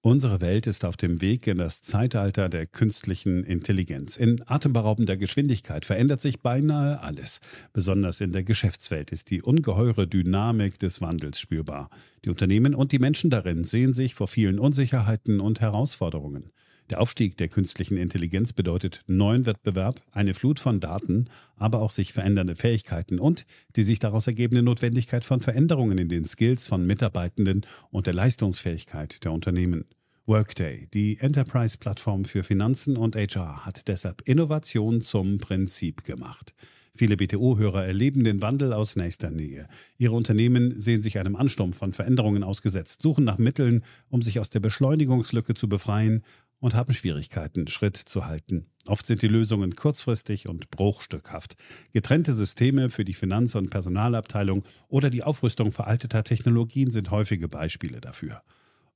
Unsere Welt ist auf dem Weg in das Zeitalter der künstlichen Intelligenz. In atemberaubender Geschwindigkeit verändert sich beinahe alles. Besonders in der Geschäftswelt ist die ungeheure Dynamik des Wandels spürbar. Die Unternehmen und die Menschen darin sehen sich vor vielen Unsicherheiten und Herausforderungen. Der Aufstieg der künstlichen Intelligenz bedeutet neuen Wettbewerb, eine Flut von Daten, aber auch sich verändernde Fähigkeiten und die sich daraus ergebende Notwendigkeit von Veränderungen in den Skills von Mitarbeitenden und der Leistungsfähigkeit der Unternehmen. Workday, die Enterprise-Plattform für Finanzen und HR, hat deshalb Innovation zum Prinzip gemacht. Viele BTO-Hörer erleben den Wandel aus nächster Nähe. Ihre Unternehmen sehen sich einem Ansturm von Veränderungen ausgesetzt, suchen nach Mitteln, um sich aus der Beschleunigungslücke zu befreien und haben Schwierigkeiten, Schritt zu halten. Oft sind die Lösungen kurzfristig und bruchstückhaft. Getrennte Systeme für die Finanz- und Personalabteilung oder die Aufrüstung veralteter Technologien sind häufige Beispiele dafür.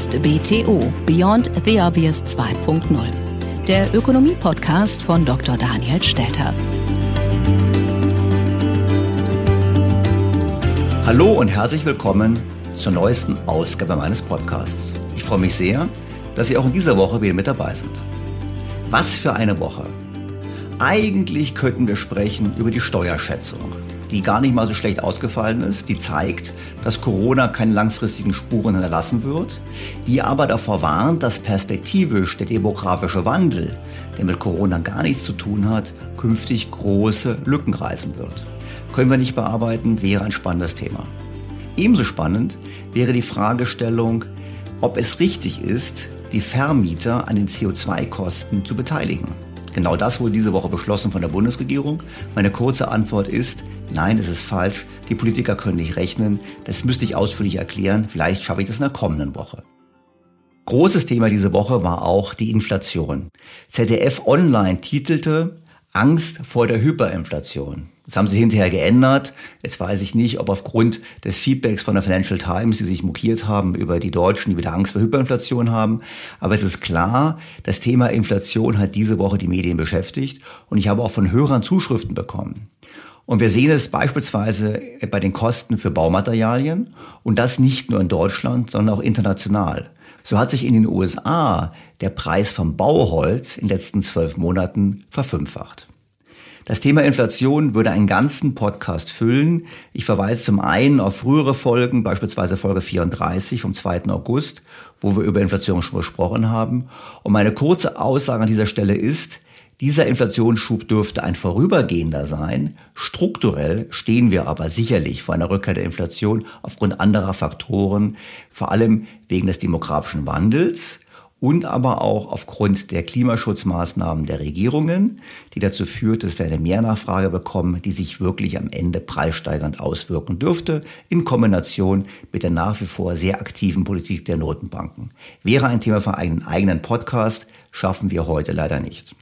Ist BTO Beyond the Obvious 2.0, der Ökonomie-Podcast von Dr. Daniel Stelter. Hallo und herzlich willkommen zur neuesten Ausgabe meines Podcasts. Ich freue mich sehr, dass Sie auch in dieser Woche wieder mit dabei sind. Was für eine Woche! Eigentlich könnten wir sprechen über die Steuerschätzung die gar nicht mal so schlecht ausgefallen ist, die zeigt, dass Corona keine langfristigen Spuren hinterlassen wird, die aber davor warnt, dass perspektivisch der demografische Wandel, der mit Corona gar nichts zu tun hat, künftig große Lücken reißen wird. Können wir nicht bearbeiten, wäre ein spannendes Thema. Ebenso spannend wäre die Fragestellung, ob es richtig ist, die Vermieter an den CO2-Kosten zu beteiligen. Genau das wurde diese Woche beschlossen von der Bundesregierung. Meine kurze Antwort ist, nein, es ist falsch. Die Politiker können nicht rechnen. Das müsste ich ausführlich erklären. Vielleicht schaffe ich das in der kommenden Woche. Großes Thema diese Woche war auch die Inflation. ZDF Online titelte Angst vor der Hyperinflation. Das haben sie hinterher geändert. Jetzt weiß ich nicht, ob aufgrund des Feedbacks von der Financial Times, die sich mokiert haben über die Deutschen, die wieder Angst vor Hyperinflation haben. Aber es ist klar, das Thema Inflation hat diese Woche die Medien beschäftigt. Und ich habe auch von Hörern Zuschriften bekommen. Und wir sehen es beispielsweise bei den Kosten für Baumaterialien. Und das nicht nur in Deutschland, sondern auch international. So hat sich in den USA der Preis vom Bauholz in den letzten zwölf Monaten verfünffacht. Das Thema Inflation würde einen ganzen Podcast füllen. Ich verweise zum einen auf frühere Folgen, beispielsweise Folge 34 vom 2. August, wo wir über Inflation schon gesprochen haben. Und meine kurze Aussage an dieser Stelle ist, dieser Inflationsschub dürfte ein vorübergehender sein. Strukturell stehen wir aber sicherlich vor einer Rückkehr der Inflation aufgrund anderer Faktoren, vor allem wegen des demografischen Wandels und aber auch aufgrund der Klimaschutzmaßnahmen der Regierungen, die dazu führt, dass wir eine Mehrnachfrage bekommen, die sich wirklich am Ende preissteigernd auswirken dürfte, in Kombination mit der nach wie vor sehr aktiven Politik der Notenbanken. Wäre ein Thema für einen eigenen Podcast, schaffen wir heute leider nicht.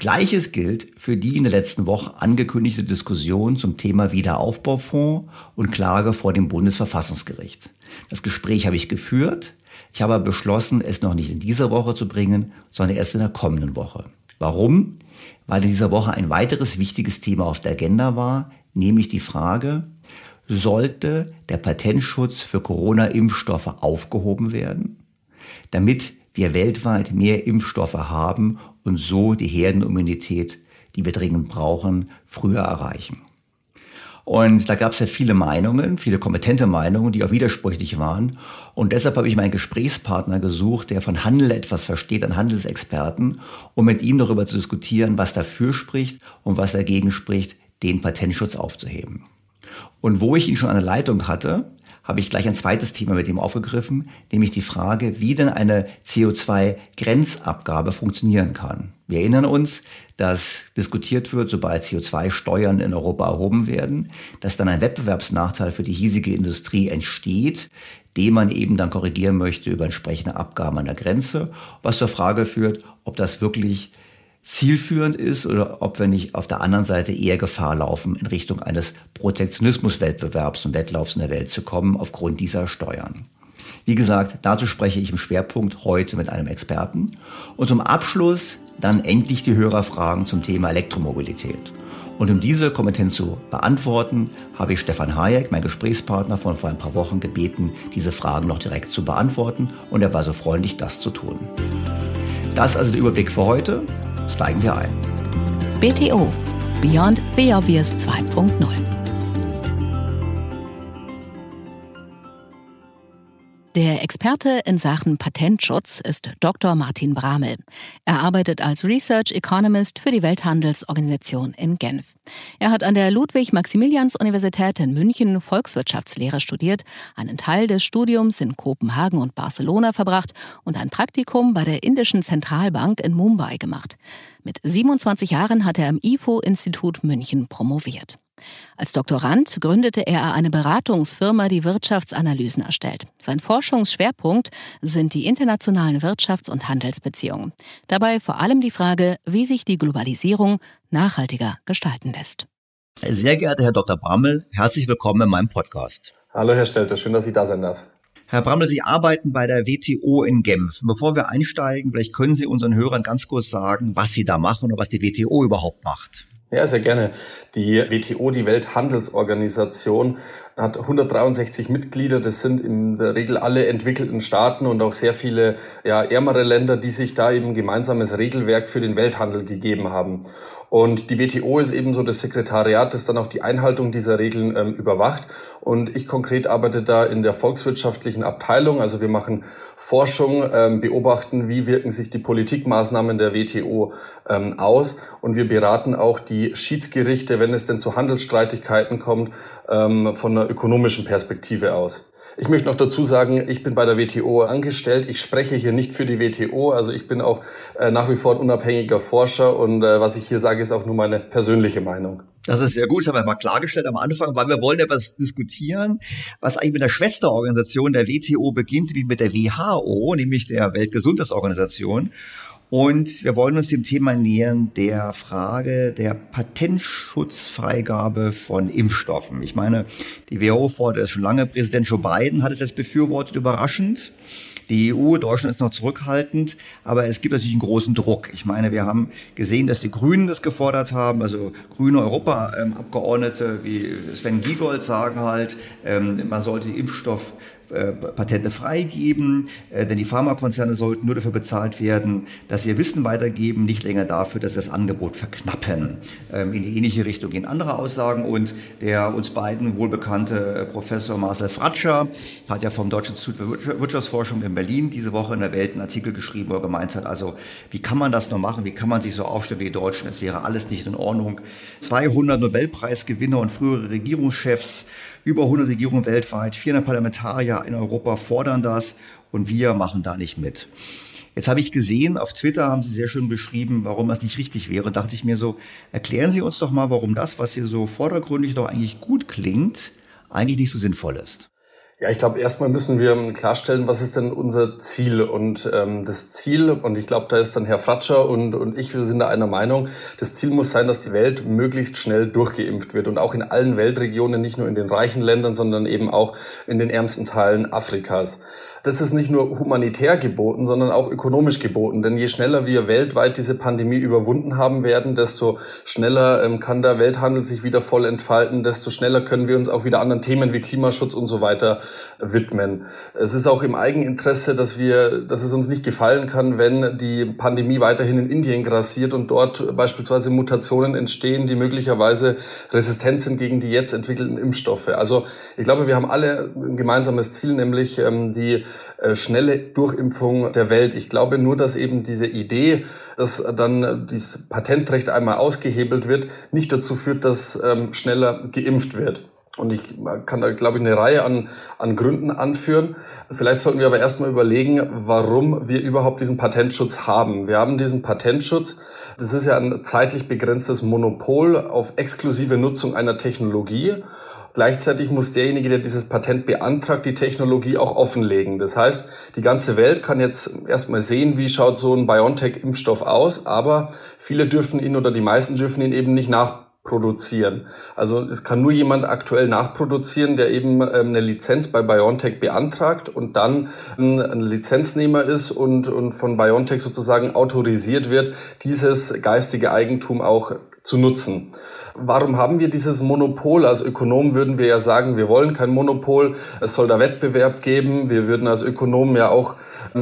Gleiches gilt für die in der letzten Woche angekündigte Diskussion zum Thema Wiederaufbaufonds und Klage vor dem Bundesverfassungsgericht. Das Gespräch habe ich geführt. Ich habe beschlossen, es noch nicht in dieser Woche zu bringen, sondern erst in der kommenden Woche. Warum? Weil in dieser Woche ein weiteres wichtiges Thema auf der Agenda war, nämlich die Frage, sollte der Patentschutz für Corona-Impfstoffe aufgehoben werden, damit wir weltweit mehr Impfstoffe haben und so die Herdenimmunität, die wir dringend brauchen, früher erreichen. Und da gab es ja viele Meinungen, viele kompetente Meinungen, die auch widersprüchlich waren. Und deshalb habe ich meinen Gesprächspartner gesucht, der von Handel etwas versteht, einen Handelsexperten, um mit ihm darüber zu diskutieren, was dafür spricht und was dagegen spricht, den Patentschutz aufzuheben. Und wo ich ihn schon an der Leitung hatte, habe ich gleich ein zweites Thema mit ihm aufgegriffen, nämlich die Frage, wie denn eine CO2-Grenzabgabe funktionieren kann. Wir erinnern uns, dass diskutiert wird, sobald CO2-Steuern in Europa erhoben werden, dass dann ein Wettbewerbsnachteil für die hiesige Industrie entsteht, den man eben dann korrigieren möchte über entsprechende Abgaben an der Grenze, was zur Frage führt, ob das wirklich zielführend ist oder ob wir nicht auf der anderen Seite eher Gefahr laufen, in Richtung eines Protektionismuswettbewerbs und Wettlaufs in der Welt zu kommen aufgrund dieser Steuern. Wie gesagt, dazu spreche ich im Schwerpunkt heute mit einem Experten. Und zum Abschluss dann endlich die Hörerfragen zum Thema Elektromobilität. Und um diese kompetent zu beantworten, habe ich Stefan Hayek, mein Gesprächspartner von vor ein paar Wochen, gebeten, diese Fragen noch direkt zu beantworten. Und er war so freundlich, das zu tun. Das also der Überblick für heute steigen wir ein. BTO Beyond the Obvious 2.0 Der Experte in Sachen Patentschutz ist Dr. Martin Bramel. Er arbeitet als Research Economist für die Welthandelsorganisation in Genf. Er hat an der Ludwig-Maximilians-Universität in München Volkswirtschaftslehre studiert, einen Teil des Studiums in Kopenhagen und Barcelona verbracht und ein Praktikum bei der indischen Zentralbank in Mumbai gemacht. Mit 27 Jahren hat er am IFO-Institut München promoviert. Als Doktorand gründete er eine Beratungsfirma, die Wirtschaftsanalysen erstellt. Sein Forschungsschwerpunkt sind die internationalen Wirtschafts- und Handelsbeziehungen. Dabei vor allem die Frage, wie sich die Globalisierung nachhaltiger gestalten lässt. Sehr geehrter Herr Dr. Brammel, herzlich willkommen in meinem Podcast. Hallo Herr Stelter, schön, dass ich da sein darf. Herr Brammel, Sie arbeiten bei der WTO in Genf. Bevor wir einsteigen, vielleicht können Sie unseren Hörern ganz kurz sagen, was Sie da machen und was die WTO überhaupt macht. Ja, sehr gerne. Die WTO, die Welthandelsorganisation, hat 163 Mitglieder. Das sind in der Regel alle entwickelten Staaten und auch sehr viele ja, ärmere Länder, die sich da eben gemeinsames Regelwerk für den Welthandel gegeben haben. Und die WTO ist eben so das Sekretariat, das dann auch die Einhaltung dieser Regeln ähm, überwacht. Und ich konkret arbeite da in der volkswirtschaftlichen Abteilung. Also wir machen Forschung, ähm, beobachten, wie wirken sich die Politikmaßnahmen der WTO ähm, aus. Und wir beraten auch die Schiedsgerichte, wenn es denn zu Handelsstreitigkeiten kommt, ähm, von einer ökonomischen Perspektive aus. Ich möchte noch dazu sagen, ich bin bei der WTO angestellt. Ich spreche hier nicht für die WTO. Also ich bin auch äh, nach wie vor ein unabhängiger Forscher und äh, was ich hier sage, ist auch nur meine persönliche Meinung. Das ist sehr gut, das haben wir mal klargestellt am Anfang, weil wir wollen etwas diskutieren, was eigentlich mit der Schwesterorganisation der WTO beginnt, wie mit der WHO, nämlich der Weltgesundheitsorganisation. Und wir wollen uns dem Thema nähern der Frage der Patentschutzfreigabe von Impfstoffen. Ich meine, die WHO fordert es schon lange. Präsident Joe Biden hat es jetzt befürwortet, überraschend. Die EU, Deutschland ist noch zurückhaltend, aber es gibt natürlich einen großen Druck. Ich meine, wir haben gesehen, dass die Grünen das gefordert haben, also grüne Europaabgeordnete wie Sven Giegold sagen halt, ähm, man sollte die Impfstoff äh, Patente freigeben, äh, denn die Pharmakonzerne sollten nur dafür bezahlt werden, dass sie ihr Wissen weitergeben, nicht länger dafür, dass sie das Angebot verknappen. Ähm, in die ähnliche Richtung gehen andere Aussagen und der uns beiden wohlbekannte äh, Professor Marcel Fratscher hat ja vom Deutschen Institut für Wirtschaftsforschung in Berlin diese Woche in der Welt einen Artikel geschrieben, wo er gemeint hat, also wie kann man das noch machen, wie kann man sich so aufstellen wie die Deutschen, es wäre alles nicht in Ordnung. 200 Nobelpreisgewinner und frühere Regierungschefs über 100 Regierungen weltweit, 400 Parlamentarier in Europa fordern das und wir machen da nicht mit. Jetzt habe ich gesehen, auf Twitter haben Sie sehr schön beschrieben, warum das nicht richtig wäre. Und dachte ich mir so, erklären Sie uns doch mal, warum das, was hier so vordergründig doch eigentlich gut klingt, eigentlich nicht so sinnvoll ist. Ja, ich glaube, erstmal müssen wir klarstellen, was ist denn unser Ziel? Und ähm, das Ziel, und ich glaube, da ist dann Herr Fratscher und, und ich, wir sind da einer Meinung, das Ziel muss sein, dass die Welt möglichst schnell durchgeimpft wird und auch in allen Weltregionen, nicht nur in den reichen Ländern, sondern eben auch in den ärmsten Teilen Afrikas das ist nicht nur humanitär geboten, sondern auch ökonomisch geboten. Denn je schneller wir weltweit diese Pandemie überwunden haben werden, desto schneller ähm, kann der Welthandel sich wieder voll entfalten, desto schneller können wir uns auch wieder anderen Themen wie Klimaschutz und so weiter widmen. Es ist auch im Eigeninteresse, dass wir, dass es uns nicht gefallen kann, wenn die Pandemie weiterhin in Indien grassiert und dort beispielsweise Mutationen entstehen, die möglicherweise resistent sind gegen die jetzt entwickelten Impfstoffe. Also ich glaube, wir haben alle ein gemeinsames Ziel, nämlich ähm, die schnelle Durchimpfung der Welt. Ich glaube nur, dass eben diese Idee, dass dann dieses Patentrecht einmal ausgehebelt wird, nicht dazu führt, dass ähm, schneller geimpft wird. Und ich kann da, glaube ich, eine Reihe an, an Gründen anführen. Vielleicht sollten wir aber erstmal überlegen, warum wir überhaupt diesen Patentschutz haben. Wir haben diesen Patentschutz, das ist ja ein zeitlich begrenztes Monopol auf exklusive Nutzung einer Technologie. Gleichzeitig muss derjenige, der dieses Patent beantragt, die Technologie auch offenlegen. Das heißt, die ganze Welt kann jetzt erstmal sehen, wie schaut so ein BioNTech-Impfstoff aus, aber viele dürfen ihn oder die meisten dürfen ihn eben nicht nach produzieren. Also es kann nur jemand aktuell nachproduzieren, der eben ähm, eine Lizenz bei BioNTech beantragt und dann ähm, ein Lizenznehmer ist und, und von BioNTech sozusagen autorisiert wird, dieses geistige Eigentum auch zu nutzen. Warum haben wir dieses Monopol? Als Ökonomen würden wir ja sagen, wir wollen kein Monopol, es soll da Wettbewerb geben. Wir würden als Ökonomen ja auch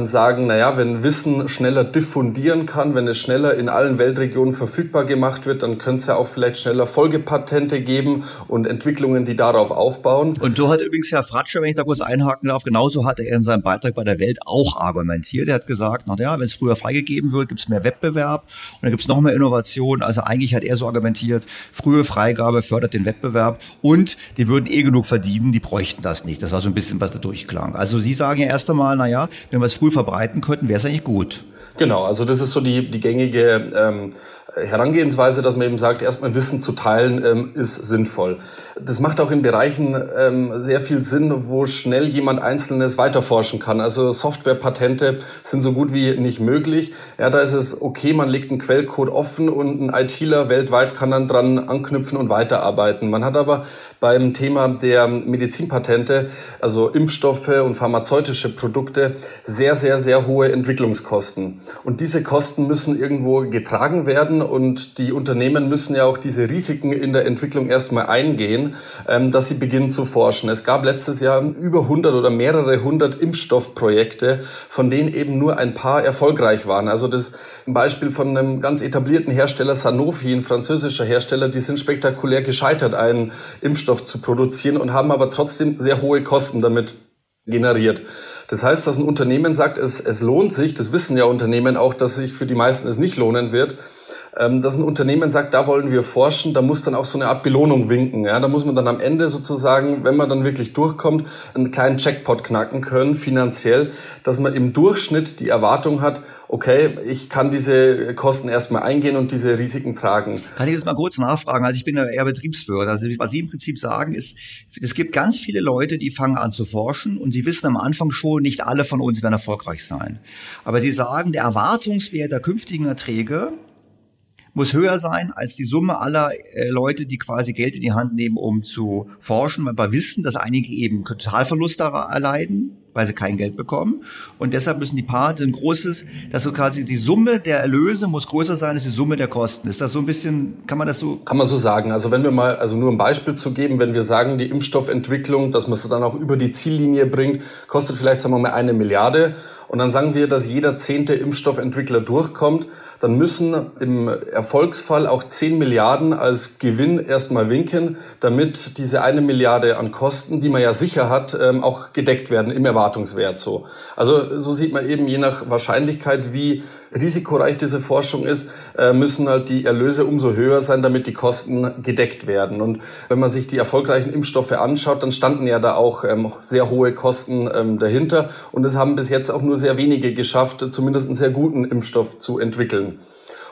sagen, naja, wenn Wissen schneller diffundieren kann, wenn es schneller in allen Weltregionen verfügbar gemacht wird, dann könnte es ja auch vielleicht schneller Folgepatente geben und Entwicklungen, die darauf aufbauen. Und so hat übrigens Herr Fratscher, wenn ich da kurz einhaken darf, genauso hat er in seinem Beitrag bei der Welt auch argumentiert. Er hat gesagt, naja, wenn es früher freigegeben wird, gibt es mehr Wettbewerb und dann gibt es noch mehr Innovation. Also eigentlich hat er so argumentiert, frühe Freigabe fördert den Wettbewerb und die würden eh genug verdienen, die bräuchten das nicht. Das war so ein bisschen, was da durchklang. Also Sie sagen ja erst einmal, naja, wenn wir es früh verbreiten könnten, wäre es eigentlich gut. Genau, also das ist so die, die gängige ähm, Herangehensweise, dass man eben sagt, erstmal Wissen zu teilen, ähm, ist sinnvoll. Das macht auch in Bereichen ähm, sehr viel Sinn, wo schnell jemand Einzelnes weiterforschen kann. Also Softwarepatente sind so gut wie nicht möglich. Ja, da ist es okay, man legt einen Quellcode offen und ein ITler weltweit kann dann dran anknüpfen und weiterarbeiten. Man hat aber beim Thema der Medizinpatente, also Impfstoffe und pharmazeutische Produkte, sehr, sehr, sehr hohe Entwicklungskosten. Und diese Kosten müssen irgendwo getragen werden und die Unternehmen müssen ja auch diese Risiken in der Entwicklung erstmal eingehen, ähm, dass sie beginnen zu forschen. Es gab letztes Jahr über 100 oder mehrere hundert Impfstoffprojekte, von denen eben nur ein paar erfolgreich waren. Also das Beispiel von einem ganz etablierten Hersteller Sanofi, ein französischer Hersteller, die sind spektakulär gescheitert, einen Impfstoff zu produzieren und haben aber trotzdem sehr hohe Kosten damit generiert. Das heißt, dass ein Unternehmen sagt, es, es lohnt sich, das wissen ja Unternehmen auch, dass sich für die meisten es nicht lohnen wird, dass ein Unternehmen sagt, da wollen wir forschen, da muss dann auch so eine Art Belohnung winken. Ja? Da muss man dann am Ende sozusagen, wenn man dann wirklich durchkommt, einen kleinen Checkpot knacken können, finanziell, dass man im Durchschnitt die Erwartung hat, okay, ich kann diese Kosten erstmal eingehen und diese Risiken tragen. Kann ich das mal kurz nachfragen? Also ich bin ja eher Betriebsführer. Also was Sie im Prinzip sagen ist, es gibt ganz viele Leute, die fangen an zu forschen und sie wissen am Anfang schon, nicht alle von uns werden erfolgreich sein. Aber sie sagen, der Erwartungswert der künftigen Erträge muss höher sein als die Summe aller äh, Leute, die quasi Geld in die Hand nehmen, um zu forschen, weil wir wissen, dass einige eben Totalverluste erleiden, weil sie kein Geld bekommen. Und deshalb müssen die Paare ein großes, dass so quasi die Summe der Erlöse muss größer sein als die Summe der Kosten. Ist das so ein bisschen, kann man das so? Kann man so sagen. Also wenn wir mal, also nur ein Beispiel zu geben, wenn wir sagen, die Impfstoffentwicklung, dass man es dann auch über die Ziellinie bringt, kostet vielleicht, sagen wir mal, eine Milliarde. Und dann sagen wir, dass jeder zehnte Impfstoffentwickler durchkommt, dann müssen im Erfolgsfall auch 10 Milliarden als Gewinn erstmal winken, damit diese eine Milliarde an Kosten, die man ja sicher hat, ähm, auch gedeckt werden im Erwartungswert so. Also so sieht man eben je nach Wahrscheinlichkeit, wie risikoreich diese Forschung ist, äh, müssen halt die Erlöse umso höher sein, damit die Kosten gedeckt werden. Und wenn man sich die erfolgreichen Impfstoffe anschaut, dann standen ja da auch ähm, sehr hohe Kosten ähm, dahinter. Und es haben bis jetzt auch nur sehr wenige geschafft, zumindest einen sehr guten Impfstoff zu entwickeln.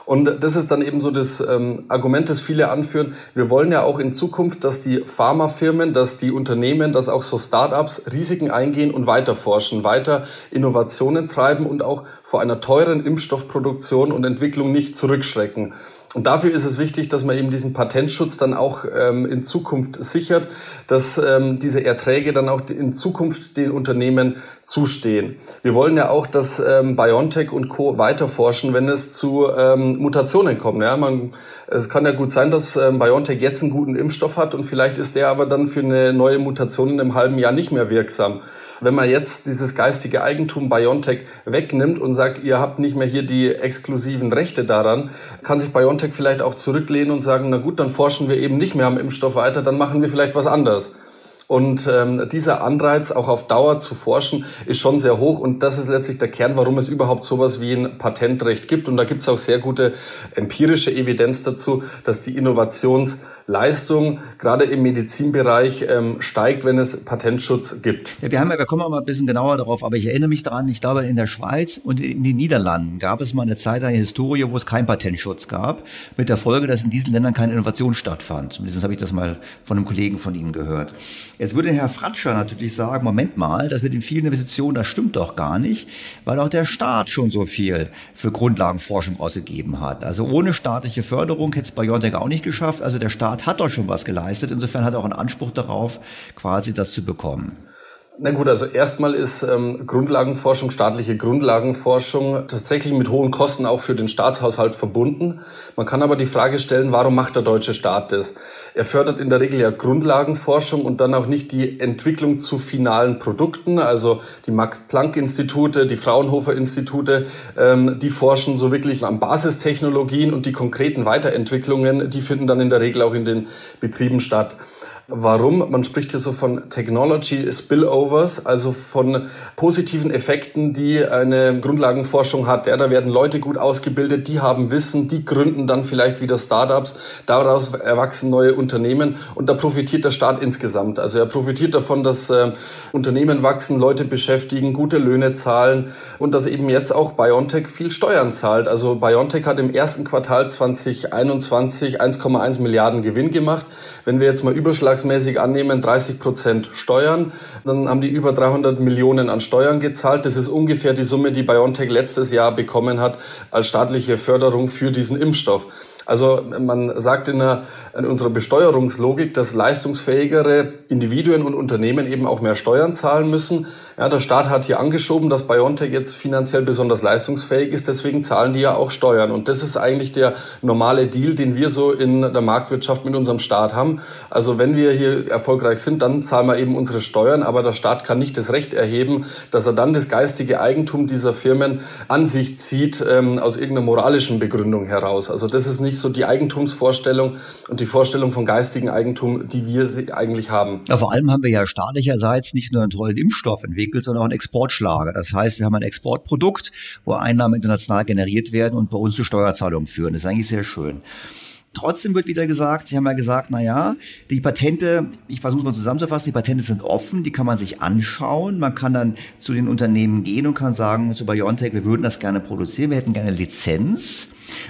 Und das ist dann eben so das ähm, Argument, das viele anführen. Wir wollen ja auch in Zukunft, dass die Pharmafirmen, dass die Unternehmen, dass auch so Startups Risiken eingehen und weiter forschen, weiter Innovationen treiben und auch vor einer teuren Impfstoffproduktion und Entwicklung nicht zurückschrecken. Und dafür ist es wichtig, dass man eben diesen Patentschutz dann auch ähm, in Zukunft sichert, dass ähm, diese Erträge dann auch in Zukunft den Unternehmen zustehen. Wir wollen ja auch, dass ähm, BioNTech und Co. weiter forschen, wenn es zu ähm, Mutationen kommen. Ja, man, es kann ja gut sein, dass ähm, BioNTech jetzt einen guten Impfstoff hat und vielleicht ist der aber dann für eine neue Mutation in einem halben Jahr nicht mehr wirksam. Wenn man jetzt dieses geistige Eigentum BioNTech wegnimmt und sagt, ihr habt nicht mehr hier die exklusiven Rechte daran, kann sich BioNTech vielleicht auch zurücklehnen und sagen, na gut, dann forschen wir eben nicht mehr am Impfstoff weiter, dann machen wir vielleicht was anderes. Und ähm, dieser Anreiz, auch auf Dauer zu forschen, ist schon sehr hoch. Und das ist letztlich der Kern, warum es überhaupt sowas wie ein Patentrecht gibt. Und da gibt es auch sehr gute empirische Evidenz dazu, dass die Innovationsleistung gerade im Medizinbereich ähm, steigt, wenn es Patentschutz gibt. Ja, wir haben ja, wir kommen mal ein bisschen genauer darauf, aber ich erinnere mich daran, ich glaube, in der Schweiz und in den Niederlanden gab es mal eine Zeit, eine Historie, wo es keinen Patentschutz gab, mit der Folge, dass in diesen Ländern keine Innovation stattfand. Zumindest habe ich das mal von einem Kollegen von Ihnen gehört. Jetzt würde Herr Fratscher natürlich sagen, Moment mal, das mit den vielen Investitionen, das stimmt doch gar nicht, weil auch der Staat schon so viel für Grundlagenforschung ausgegeben hat. Also ohne staatliche Förderung hätte es BioNTech auch nicht geschafft. Also der Staat hat doch schon was geleistet. Insofern hat er auch einen Anspruch darauf, quasi das zu bekommen. Na gut, also erstmal ist ähm, Grundlagenforschung, staatliche Grundlagenforschung tatsächlich mit hohen Kosten auch für den Staatshaushalt verbunden. Man kann aber die Frage stellen, warum macht der deutsche Staat das? Er fördert in der Regel ja Grundlagenforschung und dann auch nicht die Entwicklung zu finalen Produkten. Also die Max-Planck-Institute, die Fraunhofer-Institute, ähm, die forschen so wirklich an Basistechnologien und die konkreten Weiterentwicklungen, die finden dann in der Regel auch in den Betrieben statt. Warum? Man spricht hier so von Technology Spillovers, also von positiven Effekten, die eine Grundlagenforschung hat. Ja, da werden Leute gut ausgebildet, die haben Wissen, die gründen dann vielleicht wieder Startups, daraus erwachsen neue Unternehmen und da profitiert der Staat insgesamt. Also er profitiert davon, dass äh, Unternehmen wachsen, Leute beschäftigen, gute Löhne zahlen und dass eben jetzt auch BioNTech viel Steuern zahlt. Also BioNTech hat im ersten Quartal 2021 1,1 Milliarden Gewinn gemacht. Wenn wir jetzt mal Überschlag vertragsmäßig annehmen, 30 Prozent Steuern. Dann haben die über 300 Millionen an Steuern gezahlt. Das ist ungefähr die Summe, die BioNTech letztes Jahr bekommen hat als staatliche Förderung für diesen Impfstoff. Also man sagt in, einer, in, unserer Besteuerungslogik, dass leistungsfähigere Individuen und Unternehmen eben auch mehr Steuern zahlen müssen. Ja, der Staat hat hier angeschoben, dass BioNTech jetzt finanziell besonders leistungsfähig ist, deswegen zahlen die ja auch Steuern. Und das ist eigentlich der normale Deal, den wir so in der Marktwirtschaft mit unserem Staat haben. Also wenn wir hier erfolgreich sind, dann zahlen wir eben unsere Steuern, aber der Staat kann nicht das Recht erheben, dass er dann das geistige Eigentum dieser Firmen an sich zieht, ähm, aus irgendeiner moralischen Begründung heraus. Also das ist nicht so die Eigentumsvorstellung und die Vorstellung von geistigem Eigentum, die wir eigentlich haben. Ja, vor allem haben wir ja staatlicherseits nicht nur einen tollen Impfstoff entwickelt, sondern auch einen Exportschlager. Das heißt, wir haben ein Exportprodukt, wo Einnahmen international generiert werden und bei uns zu Steuerzahlungen führen. Das ist eigentlich sehr schön. Trotzdem wird wieder gesagt, Sie haben ja gesagt, na ja, die Patente, ich versuche mal zusammenzufassen, die Patente sind offen, die kann man sich anschauen. Man kann dann zu den Unternehmen gehen und kann sagen, zu BioNTech, wir würden das gerne produzieren, wir hätten gerne Lizenz.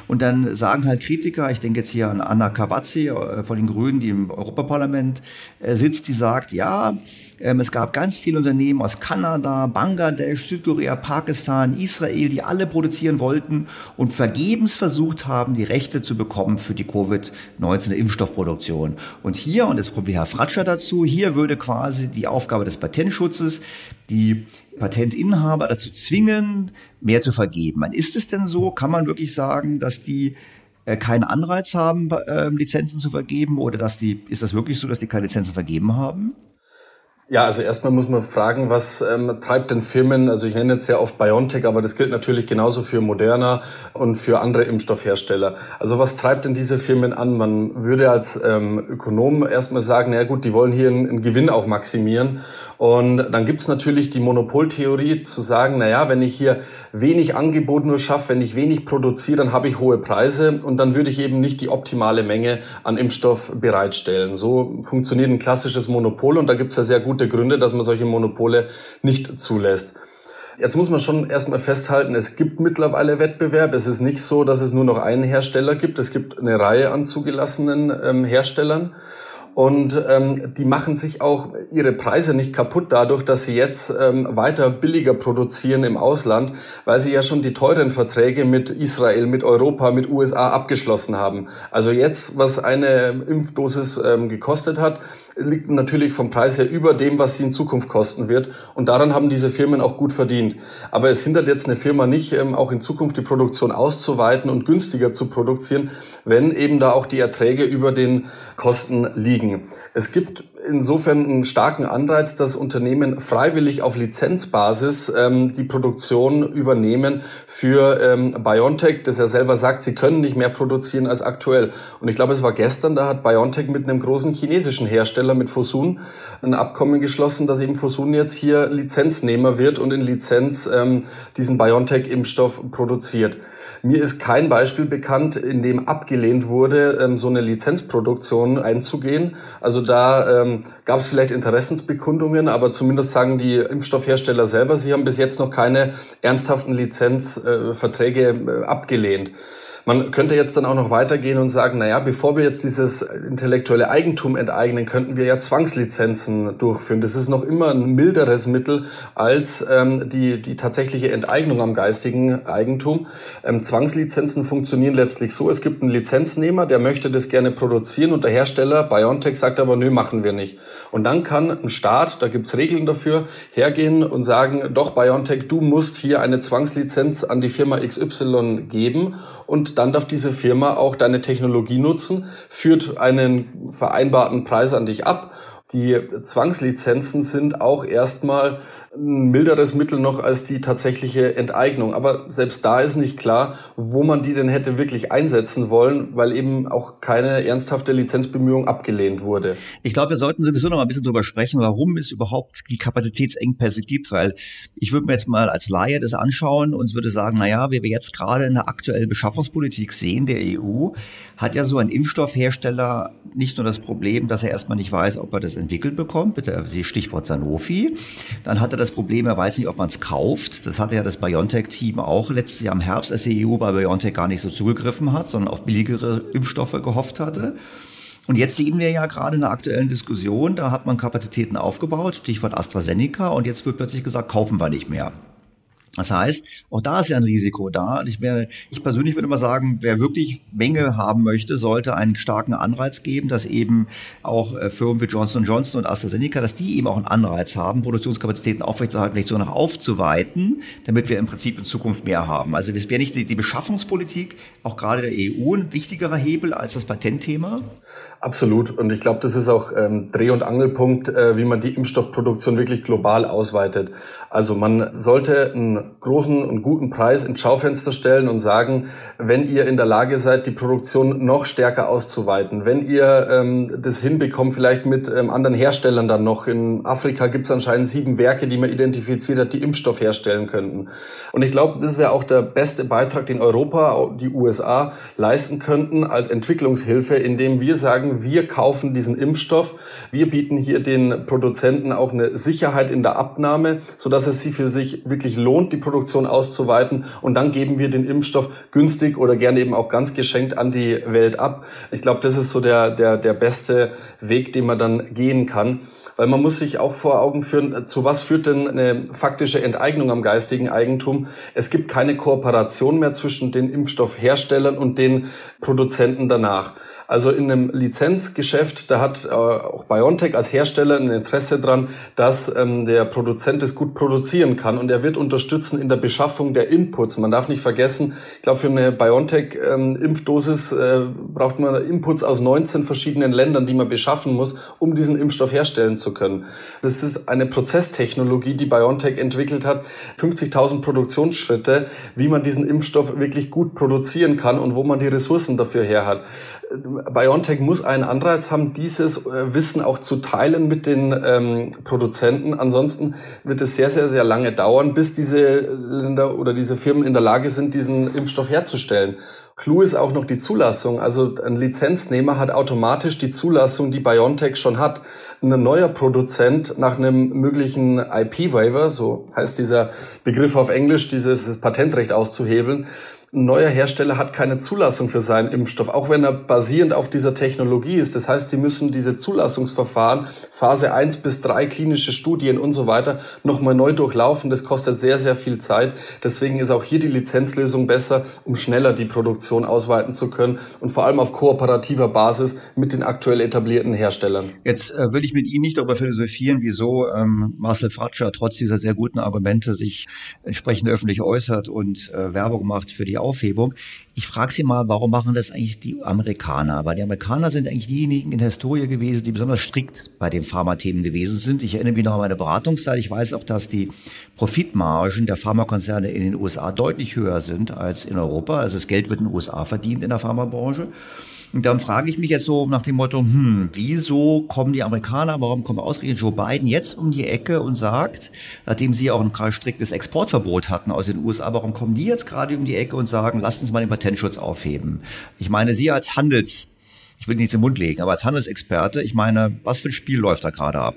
Und dann sagen halt Kritiker, ich denke jetzt hier an Anna Cavazzi äh, von den Grünen, die im Europaparlament äh, sitzt, die sagt, ja, es gab ganz viele Unternehmen aus Kanada, Bangladesch, Südkorea, Pakistan, Israel, die alle produzieren wollten und vergebens versucht haben, die Rechte zu bekommen für die Covid-19-Impfstoffproduktion. Und hier, und jetzt kommt Herr Fratscher dazu, hier würde quasi die Aufgabe des Patentschutzes die Patentinhaber dazu zwingen, mehr zu vergeben. Ist es denn so, kann man wirklich sagen, dass die äh, keinen Anreiz haben, äh, Lizenzen zu vergeben oder dass die, ist das wirklich so, dass die keine Lizenzen vergeben haben? Ja, also erstmal muss man fragen, was ähm, treibt denn Firmen, also ich nenne jetzt sehr oft BioNTech, aber das gilt natürlich genauso für Moderna und für andere Impfstoffhersteller. Also was treibt denn diese Firmen an? Man würde als ähm, Ökonom erstmal sagen, na gut, die wollen hier einen, einen Gewinn auch maximieren. Und dann gibt's natürlich die Monopoltheorie zu sagen, na ja, wenn ich hier wenig Angebot nur schaffe, wenn ich wenig produziere, dann habe ich hohe Preise und dann würde ich eben nicht die optimale Menge an Impfstoff bereitstellen. So funktioniert ein klassisches Monopol und da gibt's ja sehr gut gute Gründe, dass man solche Monopole nicht zulässt. Jetzt muss man schon erstmal festhalten, es gibt mittlerweile Wettbewerb. Es ist nicht so, dass es nur noch einen Hersteller gibt. Es gibt eine Reihe an zugelassenen ähm, Herstellern. Und ähm, die machen sich auch ihre Preise nicht kaputt dadurch, dass sie jetzt ähm, weiter billiger produzieren im Ausland, weil sie ja schon die teuren Verträge mit Israel, mit Europa, mit USA abgeschlossen haben. Also jetzt, was eine Impfdosis ähm, gekostet hat, liegt natürlich vom Preis her über dem, was sie in Zukunft kosten wird. Und daran haben diese Firmen auch gut verdient. Aber es hindert jetzt eine Firma nicht, ähm, auch in Zukunft die Produktion auszuweiten und günstiger zu produzieren, wenn eben da auch die Erträge über den Kosten liegen. Es gibt insofern einen starken Anreiz, dass Unternehmen freiwillig auf Lizenzbasis ähm, die Produktion übernehmen für ähm, BioNTech, das er selber sagt, sie können nicht mehr produzieren als aktuell. Und ich glaube, es war gestern, da hat BioNTech mit einem großen chinesischen Hersteller, mit Fosun, ein Abkommen geschlossen, dass eben Fosun jetzt hier Lizenznehmer wird und in Lizenz ähm, diesen BioNTech-Impfstoff produziert. Mir ist kein Beispiel bekannt, in dem abgelehnt wurde, ähm, so eine Lizenzproduktion einzugehen. Also da ähm, gab es vielleicht Interessensbekundungen, aber zumindest sagen die Impfstoffhersteller selber, sie haben bis jetzt noch keine ernsthaften Lizenzverträge äh, abgelehnt. Man könnte jetzt dann auch noch weitergehen und sagen, naja, bevor wir jetzt dieses intellektuelle Eigentum enteignen, könnten wir ja Zwangslizenzen durchführen. Das ist noch immer ein milderes Mittel als ähm, die, die tatsächliche Enteignung am geistigen Eigentum. Ähm, Zwangslizenzen funktionieren letztlich so, es gibt einen Lizenznehmer, der möchte das gerne produzieren und der Hersteller, BioNTech, sagt aber, nö, machen wir nicht. Und dann kann ein Staat, da gibt's Regeln dafür, hergehen und sagen, doch, BioNTech, du musst hier eine Zwangslizenz an die Firma XY geben und dann darf diese Firma auch deine Technologie nutzen, führt einen vereinbarten Preis an dich ab die Zwangslizenzen sind auch erstmal ein milderes Mittel noch als die tatsächliche Enteignung. Aber selbst da ist nicht klar, wo man die denn hätte wirklich einsetzen wollen, weil eben auch keine ernsthafte Lizenzbemühung abgelehnt wurde. Ich glaube, wir sollten sowieso noch mal ein bisschen drüber sprechen, warum es überhaupt die Kapazitätsengpässe gibt, weil ich würde mir jetzt mal als Laie das anschauen und würde sagen, na ja, wie wir jetzt gerade in der aktuellen Beschaffungspolitik sehen, der EU, hat ja so ein Impfstoffhersteller nicht nur das Problem, dass er erstmal nicht weiß, ob er das entwickelt bekommt, bitte Stichwort Sanofi, dann hat er das Problem, er weiß nicht, ob man es kauft. Das hatte ja das BioNTech-Team auch letztes Jahr im Herbst, als die EU bei BioNTech gar nicht so zugegriffen hat, sondern auf billigere Impfstoffe gehofft hatte. Und jetzt sehen wir ja gerade in der aktuellen Diskussion, da hat man Kapazitäten aufgebaut, Stichwort AstraZeneca, und jetzt wird plötzlich gesagt, kaufen wir nicht mehr. Das heißt, auch da ist ja ein Risiko da. Ich, wäre, ich persönlich würde mal sagen, wer wirklich Menge haben möchte, sollte einen starken Anreiz geben, dass eben auch äh, Firmen wie Johnson Johnson und AstraZeneca, dass die eben auch einen Anreiz haben, Produktionskapazitäten aufrechtzuerhalten, vielleicht sogar noch aufzuweiten, damit wir im Prinzip in Zukunft mehr haben. Also es wäre nicht die, die Beschaffungspolitik, auch gerade der EU, ein wichtigerer Hebel als das Patentthema? Absolut. Und ich glaube, das ist auch ähm, Dreh- und Angelpunkt, äh, wie man die Impfstoffproduktion wirklich global ausweitet. Also man sollte einen großen und guten Preis ins Schaufenster stellen und sagen, wenn ihr in der Lage seid, die Produktion noch stärker auszuweiten, wenn ihr ähm, das hinbekommt, vielleicht mit ähm, anderen Herstellern dann noch. In Afrika gibt es anscheinend sieben Werke, die man identifiziert hat, die Impfstoff herstellen könnten. Und ich glaube, das wäre auch der beste Beitrag, den Europa, die USA leisten könnten als Entwicklungshilfe, indem wir sagen, wir kaufen diesen Impfstoff, wir bieten hier den Produzenten auch eine Sicherheit in der Abnahme, sodass es sie für sich wirklich lohnt, die Produktion auszuweiten. Und dann geben wir den Impfstoff günstig oder gerne eben auch ganz geschenkt an die Welt ab. Ich glaube, das ist so der, der, der beste Weg, den man dann gehen kann. Weil man muss sich auch vor Augen führen, zu was führt denn eine faktische Enteignung am geistigen Eigentum? Es gibt keine Kooperation mehr zwischen den Impfstoffherstellern und den Produzenten danach. Also in einem Lizenzgeschäft, da hat äh, auch BioNTech als Hersteller ein Interesse dran, dass ähm, der Produzent es gut produzieren kann und er wird unterstützen in der Beschaffung der Inputs. Man darf nicht vergessen, ich glaube, für eine BioNTech-Impfdosis äh, braucht man Inputs aus 19 verschiedenen Ländern, die man beschaffen muss, um diesen Impfstoff herstellen zu können. Das ist eine Prozesstechnologie, die BioNTech entwickelt hat, 50.000 Produktionsschritte, wie man diesen Impfstoff wirklich gut produzieren kann und wo man die Ressourcen dafür her hat. BioNTech muss einen Anreiz haben, dieses äh, Wissen auch zu teilen mit den ähm, Produzenten. Ansonsten wird es sehr, sehr, sehr lange dauern, bis diese Länder oder diese Firmen in der Lage sind, diesen Impfstoff herzustellen. Clou ist auch noch die Zulassung. Also ein Lizenznehmer hat automatisch die Zulassung, die BioNTech schon hat. Ein neuer Produzent nach einem möglichen IP-Waiver, so heißt dieser Begriff auf Englisch, dieses Patentrecht auszuhebeln, ein neuer Hersteller hat keine Zulassung für seinen Impfstoff, auch wenn er basierend auf dieser Technologie ist. Das heißt, die müssen diese Zulassungsverfahren, Phase 1 bis 3, klinische Studien und so weiter, nochmal neu durchlaufen. Das kostet sehr, sehr viel Zeit. Deswegen ist auch hier die Lizenzlösung besser, um schneller die Produktion ausweiten zu können und vor allem auf kooperativer Basis mit den aktuell etablierten Herstellern. Jetzt äh, will ich mit Ihnen nicht darüber philosophieren, wieso ähm, Marcel Fratscher trotz dieser sehr guten Argumente sich entsprechend öffentlich äußert und äh, Werbung macht für die Aufhebung. Ich frage Sie mal, warum machen das eigentlich die Amerikaner? Weil die Amerikaner sind eigentlich diejenigen in der Historie gewesen, die besonders strikt bei den Pharmathemen gewesen sind. Ich erinnere mich noch an meine Beratungszeit. Ich weiß auch, dass die Profitmargen der Pharmakonzerne in den USA deutlich höher sind als in Europa. Also das Geld wird in den USA verdient in der Pharmabranche. Und dann frage ich mich jetzt so nach dem Motto, hm, wieso kommen die Amerikaner, warum kommt ausgerechnet Joe Biden jetzt um die Ecke und sagt, nachdem sie auch ein striktes Exportverbot hatten aus den USA, warum kommen die jetzt gerade um die Ecke und sagen, lasst uns mal den Patentschutz aufheben? Ich meine, Sie als Handels, ich will nichts im Mund legen, aber als Handelsexperte, ich meine, was für ein Spiel läuft da gerade ab?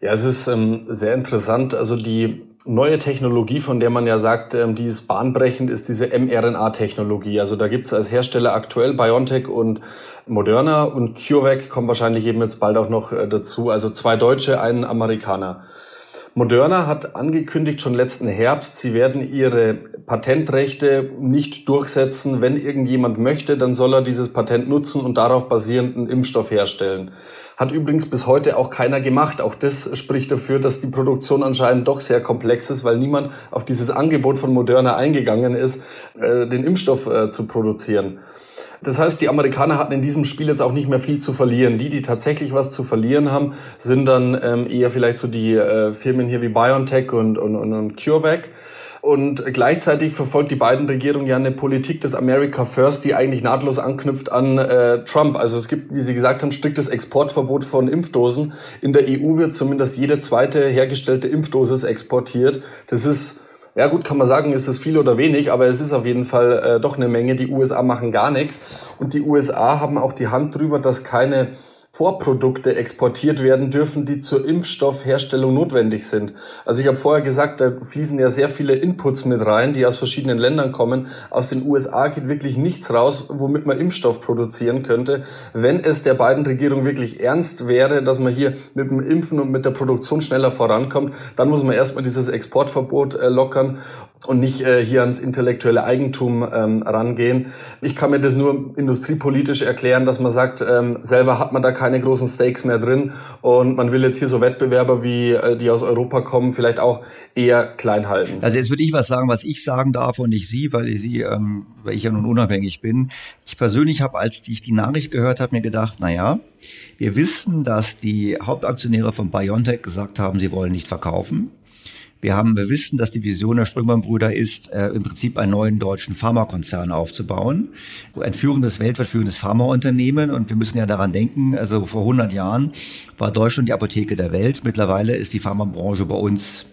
Ja, es ist ähm, sehr interessant. Also die neue Technologie, von der man ja sagt, ähm, die ist bahnbrechend, ist diese mRNA-Technologie. Also da gibt es als Hersteller aktuell BioNTech und Moderna und CureVac kommen wahrscheinlich eben jetzt bald auch noch äh, dazu. Also zwei Deutsche, ein Amerikaner. Moderna hat angekündigt schon letzten Herbst, sie werden ihre Patentrechte nicht durchsetzen. Wenn irgendjemand möchte, dann soll er dieses Patent nutzen und darauf basierenden Impfstoff herstellen. Hat übrigens bis heute auch keiner gemacht. Auch das spricht dafür, dass die Produktion anscheinend doch sehr komplex ist, weil niemand auf dieses Angebot von Moderna eingegangen ist, äh, den Impfstoff äh, zu produzieren. Das heißt, die Amerikaner hatten in diesem Spiel jetzt auch nicht mehr viel zu verlieren. Die, die tatsächlich was zu verlieren haben, sind dann ähm, eher vielleicht so die äh, Firmen hier wie BioNTech und, und, und, und CureVac. Und gleichzeitig verfolgt die beiden Regierungen ja eine Politik des America First, die eigentlich nahtlos anknüpft an äh, Trump. Also es gibt, wie Sie gesagt haben, striktes Exportverbot von Impfdosen. In der EU wird zumindest jede zweite hergestellte Impfdosis exportiert. Das ist ja gut, kann man sagen, ist es viel oder wenig, aber es ist auf jeden Fall äh, doch eine Menge. Die USA machen gar nichts und die USA haben auch die Hand drüber, dass keine Vorprodukte exportiert werden dürfen, die zur Impfstoffherstellung notwendig sind. Also ich habe vorher gesagt, da fließen ja sehr viele Inputs mit rein, die aus verschiedenen Ländern kommen. Aus den USA geht wirklich nichts raus, womit man Impfstoff produzieren könnte. Wenn es der beiden Regierung wirklich ernst wäre, dass man hier mit dem Impfen und mit der Produktion schneller vorankommt, dann muss man erstmal dieses Exportverbot äh, lockern und nicht äh, hier ans intellektuelle Eigentum ähm, rangehen. Ich kann mir das nur industriepolitisch erklären, dass man sagt, ähm, selber hat man da keine großen Stakes mehr drin und man will jetzt hier so Wettbewerber wie äh, die aus Europa kommen vielleicht auch eher klein halten. Also jetzt würde ich was sagen, was ich sagen darf und nicht Sie, weil ich Sie, ähm, weil ich ja nun unabhängig bin. Ich persönlich habe, als ich die Nachricht gehört habe, mir gedacht, na ja, wir wissen, dass die Hauptaktionäre von BioNTech gesagt haben, sie wollen nicht verkaufen. Wir haben, wir wissen, dass die Vision der Strömmann-Brüder ist, äh, im Prinzip einen neuen deutschen Pharmakonzern aufzubauen. Ein führendes, weltweit führendes Pharmaunternehmen. Und wir müssen ja daran denken, also vor 100 Jahren war Deutschland die Apotheke der Welt. Mittlerweile ist die Pharmabranche bei uns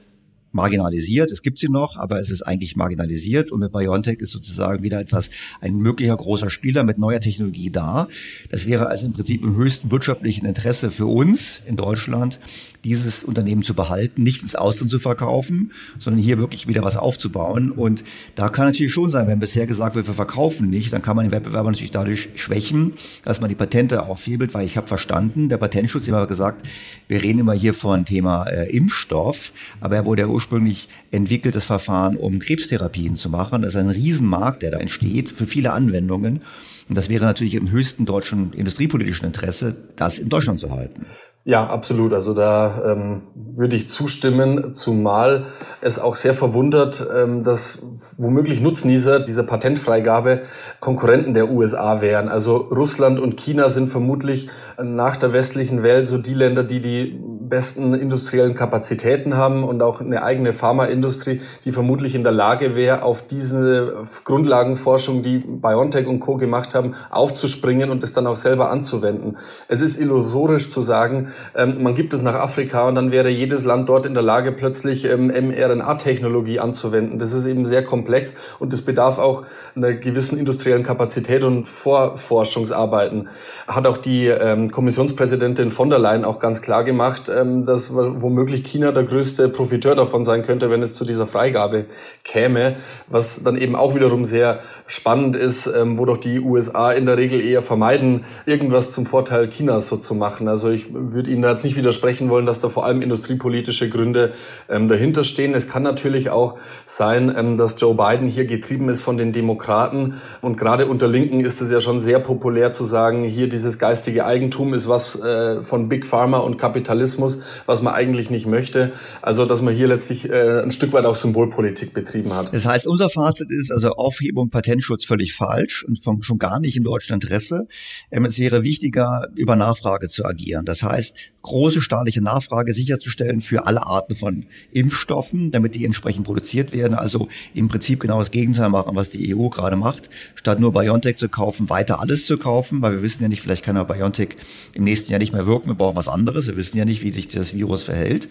marginalisiert. Es gibt sie noch, aber es ist eigentlich marginalisiert. Und mit BioNTech ist sozusagen wieder etwas, ein möglicher großer Spieler mit neuer Technologie da. Das wäre also im Prinzip im höchsten wirtschaftlichen Interesse für uns in Deutschland, dieses Unternehmen zu behalten, nicht ins Ausland zu verkaufen, sondern hier wirklich wieder was aufzubauen. Und da kann natürlich schon sein, wenn bisher gesagt wird, wir verkaufen nicht, dann kann man den Wettbewerber natürlich dadurch schwächen, dass man die Patente aufhebelt, weil ich habe verstanden, der Patentschutz, immer gesagt, wir reden immer hier von Thema äh, Impfstoff, aber er wurde ja ursprünglich entwickeltes Verfahren, um Krebstherapien zu machen. Das ist ein Riesenmarkt, der da entsteht für viele Anwendungen. Und das wäre natürlich im höchsten deutschen industriepolitischen Interesse, das in Deutschland zu halten. Ja, absolut. Also da ähm, würde ich zustimmen, zumal es auch sehr verwundert, ähm, dass womöglich Nutznießer dieser Patentfreigabe Konkurrenten der USA wären. Also Russland und China sind vermutlich nach der westlichen Welt so die Länder, die die besten industriellen Kapazitäten haben und auch eine eigene Pharmaindustrie, die vermutlich in der Lage wäre, auf diese Grundlagenforschung, die BioNTech und Co. gemacht haben, aufzuspringen und es dann auch selber anzuwenden. Es ist illusorisch zu sagen, ähm, man gibt es nach Afrika und dann wäre jedes Land dort in der Lage, plötzlich ähm, mRNA-Technologie anzuwenden. Das ist eben sehr komplex und das bedarf auch einer gewissen industriellen Kapazität und Vorforschungsarbeiten. Hat auch die ähm, Kommissionspräsidentin von der Leyen auch ganz klar gemacht, ähm, dass womöglich China der größte Profiteur davon sein könnte, wenn es zu dieser Freigabe käme, was dann eben auch wiederum sehr spannend ist, ähm, wo doch die USA in der Regel eher vermeiden, irgendwas zum Vorteil Chinas so zu machen. Also ich würde Ihnen da jetzt nicht widersprechen wollen, dass da vor allem industriepolitische Gründe ähm, dahinter stehen. Es kann natürlich auch sein, ähm, dass Joe Biden hier getrieben ist von den Demokraten und gerade unter Linken ist es ja schon sehr populär zu sagen, hier dieses geistige Eigentum ist was äh, von Big Pharma und Kapitalismus, was man eigentlich nicht möchte. Also dass man hier letztlich äh, ein Stück weit auch Symbolpolitik betrieben hat. Das heißt, unser Fazit ist also Aufhebung Patentschutz völlig falsch und von, schon gar nicht im deutschen Interesse. Ähm, es wäre wichtiger, über Nachfrage zu agieren. Das heißt, große staatliche Nachfrage sicherzustellen für alle Arten von Impfstoffen, damit die entsprechend produziert werden. Also im Prinzip genau das Gegenteil machen, was die EU gerade macht. Statt nur BioNTech zu kaufen, weiter alles zu kaufen, weil wir wissen ja nicht, vielleicht kann ja BioNTech im nächsten Jahr nicht mehr wirken, wir brauchen was anderes. Wir wissen ja nicht, wie sich das Virus verhält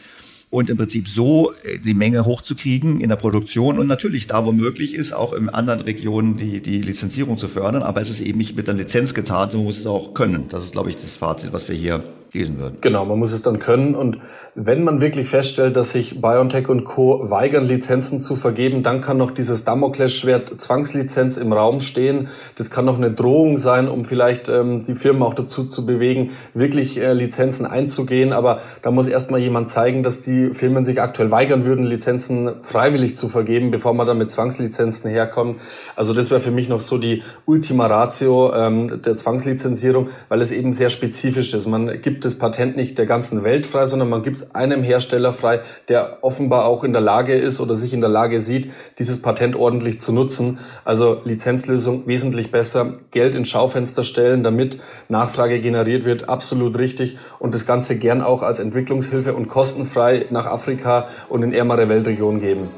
und im Prinzip so äh, die Menge hochzukriegen in der Produktion und natürlich da, wo möglich ist, auch in anderen Regionen die, die Lizenzierung zu fördern. Aber es ist eben nicht mit der Lizenz getan, so muss es auch können. Das ist, glaube ich, das Fazit, was wir hier lesen würden. Genau, man muss es dann können. Und wenn man wirklich feststellt, dass sich BioNTech und Co. weigern, Lizenzen zu vergeben, dann kann noch dieses Damoklesschwert Zwangslizenz im Raum stehen. Das kann noch eine Drohung sein, um vielleicht ähm, die Firmen auch dazu zu bewegen, wirklich äh, Lizenzen einzugehen. Aber da muss erstmal jemand zeigen, dass die Firmen sich aktuell weigern würden, Lizenzen freiwillig zu vergeben, bevor man dann mit Zwangslizenzen herkommt. Also das wäre für mich noch so die Ultima Ratio ähm, der Zwangslizenzierung, weil es eben sehr spezifisch ist. Man gibt gibt das Patent nicht der ganzen Welt frei, sondern man gibt es einem Hersteller frei, der offenbar auch in der Lage ist oder sich in der Lage sieht, dieses Patent ordentlich zu nutzen. Also Lizenzlösung wesentlich besser, Geld ins Schaufenster stellen, damit Nachfrage generiert wird, absolut richtig und das Ganze gern auch als Entwicklungshilfe und kostenfrei nach Afrika und in ärmere Weltregionen geben.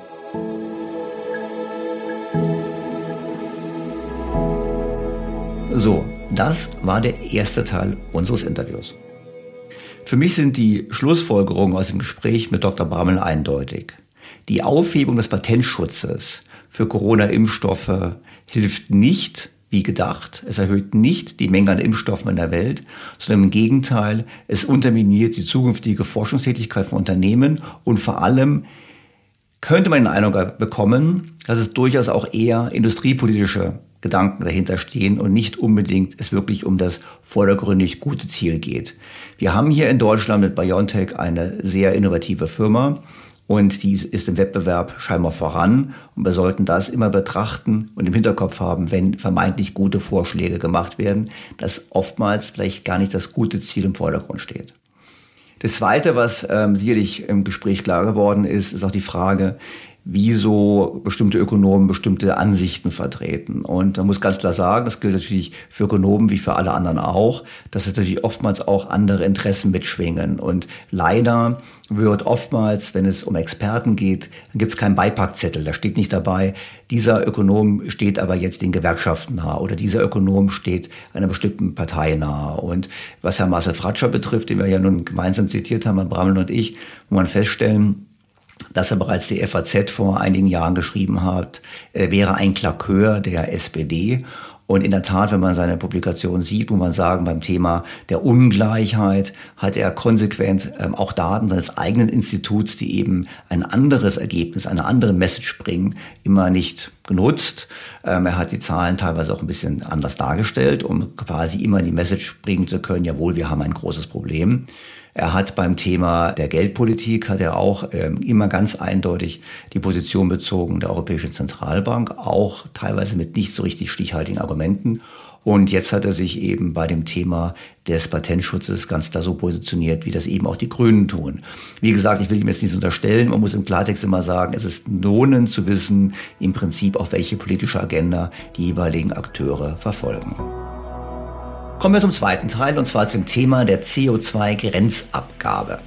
So, das war der erste Teil unseres Interviews. Für mich sind die Schlussfolgerungen aus dem Gespräch mit Dr. Bramel eindeutig. Die Aufhebung des Patentschutzes für Corona-Impfstoffe hilft nicht, wie gedacht. Es erhöht nicht die Menge an Impfstoffen in der Welt, sondern im Gegenteil, es unterminiert die zukünftige Forschungstätigkeit von Unternehmen und vor allem könnte man den Eindruck bekommen, dass es durchaus auch eher industriepolitische Gedanken dahinter stehen und nicht unbedingt es wirklich um das vordergründig gute Ziel geht. Wir haben hier in Deutschland mit BioNTech eine sehr innovative Firma und die ist im Wettbewerb scheinbar voran und wir sollten das immer betrachten und im Hinterkopf haben, wenn vermeintlich gute Vorschläge gemacht werden, dass oftmals vielleicht gar nicht das gute Ziel im Vordergrund steht. Das Zweite, was ähm, sicherlich im Gespräch klar geworden ist, ist auch die Frage, wieso bestimmte Ökonomen bestimmte Ansichten vertreten. Und man muss ganz klar sagen, das gilt natürlich für Ökonomen wie für alle anderen auch, dass natürlich oftmals auch andere Interessen mitschwingen. Und leider wird oftmals, wenn es um Experten geht, dann gibt es keinen Beipackzettel. Da steht nicht dabei, dieser Ökonom steht aber jetzt den Gewerkschaften nahe oder dieser Ökonom steht einer bestimmten Partei nahe. Und was Herr Marcel Fratscher betrifft, den wir ja nun gemeinsam zitiert haben, Herr Brammel und ich, muss man feststellen, dass er bereits die FAZ vor einigen Jahren geschrieben hat, er wäre ein Klakeur der SPD. Und in der Tat, wenn man seine Publikation sieht, muss man sagen, beim Thema der Ungleichheit hat er konsequent ähm, auch Daten seines eigenen Instituts, die eben ein anderes Ergebnis, eine andere Message bringen, immer nicht genutzt. Ähm, er hat die Zahlen teilweise auch ein bisschen anders dargestellt, um quasi immer die Message bringen zu können, jawohl, wir haben ein großes Problem. Er hat beim Thema der Geldpolitik hat er auch ähm, immer ganz eindeutig die Position bezogen der Europäischen Zentralbank, auch teilweise mit nicht so richtig stichhaltigen Argumenten. Und jetzt hat er sich eben bei dem Thema des Patentschutzes ganz klar so positioniert, wie das eben auch die Grünen tun. Wie gesagt, ich will ihm jetzt nichts unterstellen. Man muss im Klartext immer sagen, es ist lohnend zu wissen, im Prinzip auch welche politische Agenda die jeweiligen Akteure verfolgen. Kommen wir zum zweiten Teil und zwar zum Thema der CO2-Grenzabgabe.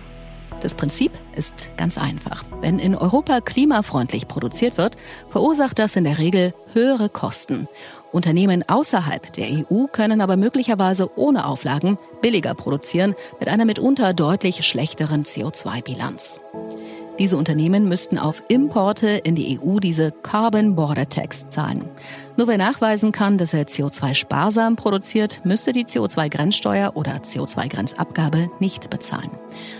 Das Prinzip ist ganz einfach. Wenn in Europa klimafreundlich produziert wird, verursacht das in der Regel höhere Kosten. Unternehmen außerhalb der EU können aber möglicherweise ohne Auflagen billiger produzieren mit einer mitunter deutlich schlechteren CO2-Bilanz. Diese Unternehmen müssten auf Importe in die EU diese Carbon Border Tax zahlen. Nur wer nachweisen kann, dass er CO2 sparsam produziert, müsste die CO2-Grenzsteuer oder CO2-Grenzabgabe nicht bezahlen.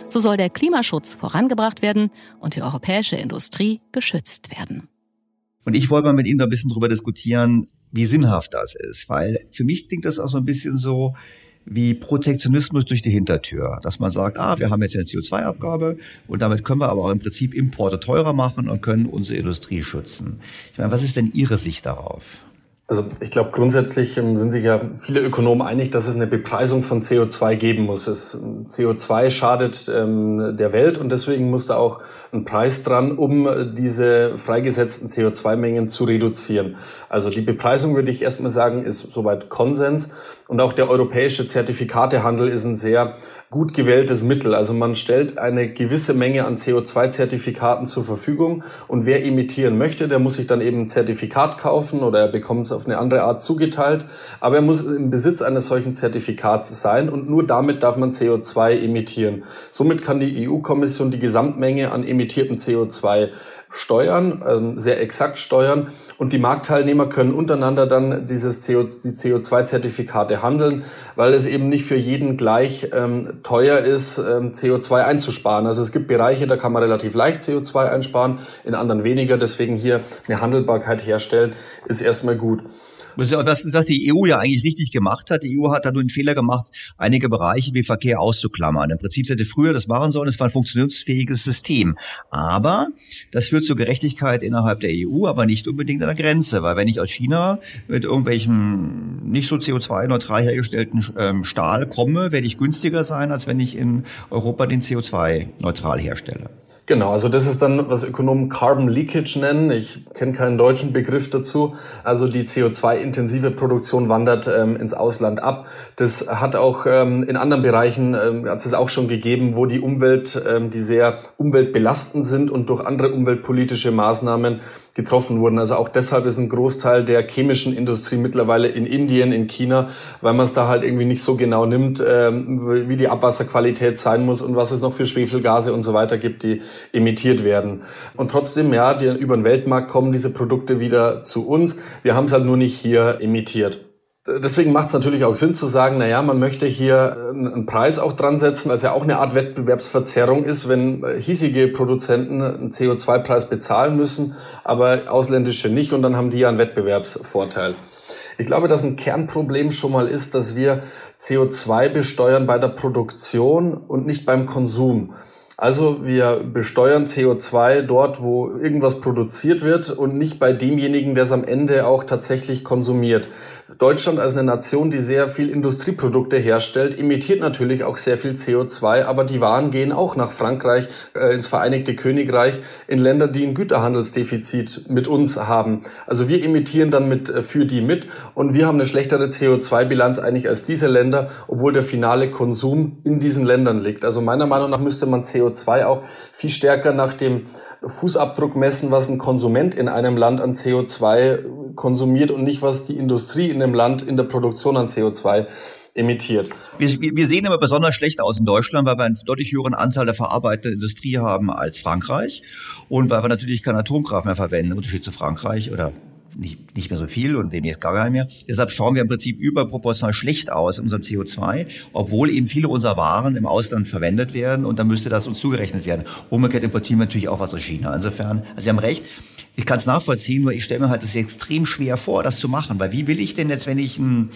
So soll der Klimaschutz vorangebracht werden und die europäische Industrie geschützt werden. Und ich wollte mal mit Ihnen da ein bisschen drüber diskutieren, wie sinnhaft das ist, weil für mich klingt das auch so ein bisschen so, wie Protektionismus durch die Hintertür, dass man sagt, ah, wir haben jetzt eine CO2-Abgabe und damit können wir aber auch im Prinzip Importe teurer machen und können unsere Industrie schützen. Ich meine, was ist denn Ihre Sicht darauf? Also ich glaube, grundsätzlich ähm, sind sich ja viele Ökonomen einig, dass es eine Bepreisung von CO2 geben muss. Es, CO2 schadet ähm, der Welt und deswegen muss da auch ein Preis dran, um diese freigesetzten CO2-Mengen zu reduzieren. Also die Bepreisung, würde ich erstmal sagen, ist soweit Konsens. Und auch der europäische Zertifikatehandel ist ein sehr gut gewähltes Mittel. Also man stellt eine gewisse Menge an CO2-Zertifikaten zur Verfügung und wer emittieren möchte, der muss sich dann eben ein Zertifikat kaufen oder er bekommt auf eine andere Art zugeteilt. Aber er muss im Besitz eines solchen Zertifikats sein und nur damit darf man CO2 emittieren. Somit kann die EU-Kommission die Gesamtmenge an emittiertem CO2 steuern, ähm, sehr exakt steuern und die Marktteilnehmer können untereinander dann dieses CO, die CO2-Zertifikate handeln, weil es eben nicht für jeden gleich ähm, teuer ist, ähm, CO2 einzusparen. Also es gibt Bereiche, da kann man relativ leicht CO2 einsparen, in anderen weniger. Deswegen hier eine Handelbarkeit herstellen, ist erstmal gut. Was, was die EU ja eigentlich richtig gemacht hat, die EU hat da nur den Fehler gemacht, einige Bereiche wie Verkehr auszuklammern. Im Prinzip hätte früher das machen sollen, es war ein funktionsfähiges System. Aber das führt zur Gerechtigkeit innerhalb der EU, aber nicht unbedingt an der Grenze. Weil wenn ich aus China mit irgendwelchen nicht so CO2-neutral hergestellten ähm, Stahl komme, werde ich günstiger sein, als wenn ich in Europa den CO2-neutral herstelle. Genau, also das ist dann, was Ökonomen Carbon Leakage nennen. Ich kenne keinen deutschen Begriff dazu. Also die CO2-intensive Produktion wandert ähm, ins Ausland ab. Das hat auch ähm, in anderen Bereichen, ähm, hat es auch schon gegeben, wo die Umwelt, ähm, die sehr umweltbelastend sind und durch andere umweltpolitische Maßnahmen getroffen wurden. Also auch deshalb ist ein Großteil der chemischen Industrie mittlerweile in Indien, in China, weil man es da halt irgendwie nicht so genau nimmt, ähm, wie die Abwasserqualität sein muss und was es noch für Schwefelgase und so weiter gibt, die emittiert werden. Und trotzdem, ja, die, über den Weltmarkt kommen diese Produkte wieder zu uns. Wir haben es halt nur nicht hier emittiert. Deswegen macht es natürlich auch Sinn zu sagen, na ja, man möchte hier einen Preis auch dran setzen, weil es ja auch eine Art Wettbewerbsverzerrung ist, wenn äh, hiesige Produzenten einen CO2-Preis bezahlen müssen, aber ausländische nicht und dann haben die ja einen Wettbewerbsvorteil. Ich glaube, dass ein Kernproblem schon mal ist, dass wir CO2 besteuern bei der Produktion und nicht beim Konsum. Also wir besteuern CO2 dort, wo irgendwas produziert wird und nicht bei demjenigen, der es am Ende auch tatsächlich konsumiert. Deutschland als eine Nation, die sehr viel Industrieprodukte herstellt, emittiert natürlich auch sehr viel CO2, aber die Waren gehen auch nach Frankreich, äh, ins Vereinigte Königreich, in Länder, die ein Güterhandelsdefizit mit uns haben. Also wir emittieren dann mit äh, für die mit und wir haben eine schlechtere CO2-Bilanz eigentlich als diese Länder, obwohl der finale Konsum in diesen Ländern liegt. Also meiner Meinung nach müsste man CO2 auch viel stärker nach dem Fußabdruck messen, was ein Konsument in einem Land an CO2 konsumiert und nicht, was die Industrie in dem Land in der Produktion an CO2 emittiert. Wir, wir sehen immer besonders schlecht aus in Deutschland, weil wir einen deutlich höheren Anteil der verarbeiteten Industrie haben als Frankreich und weil wir natürlich keine Atomkraft mehr verwenden, im Unterschied zu Frankreich oder nicht, nicht mehr so viel und demnächst gar kein mehr. Deshalb schauen wir im Prinzip überproportional schlecht aus in unserem CO2, obwohl eben viele unserer Waren im Ausland verwendet werden und dann müsste das uns zugerechnet werden. Umgekehrt importieren wir natürlich auch was aus China. Insofern, also Sie haben recht, ich kann es nachvollziehen, nur ich stelle mir halt das extrem schwer vor, das zu machen, weil wie will ich denn jetzt, wenn ich ein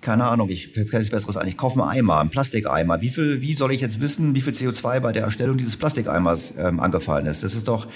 keine Ahnung, ich kann es besseres an. Ich kaufe einen Eimer, einen Plastikeimer. Wie viel, wie soll ich jetzt wissen, wie viel CO2 bei der Erstellung dieses Plastikeimers ähm, angefallen ist? Das ist doch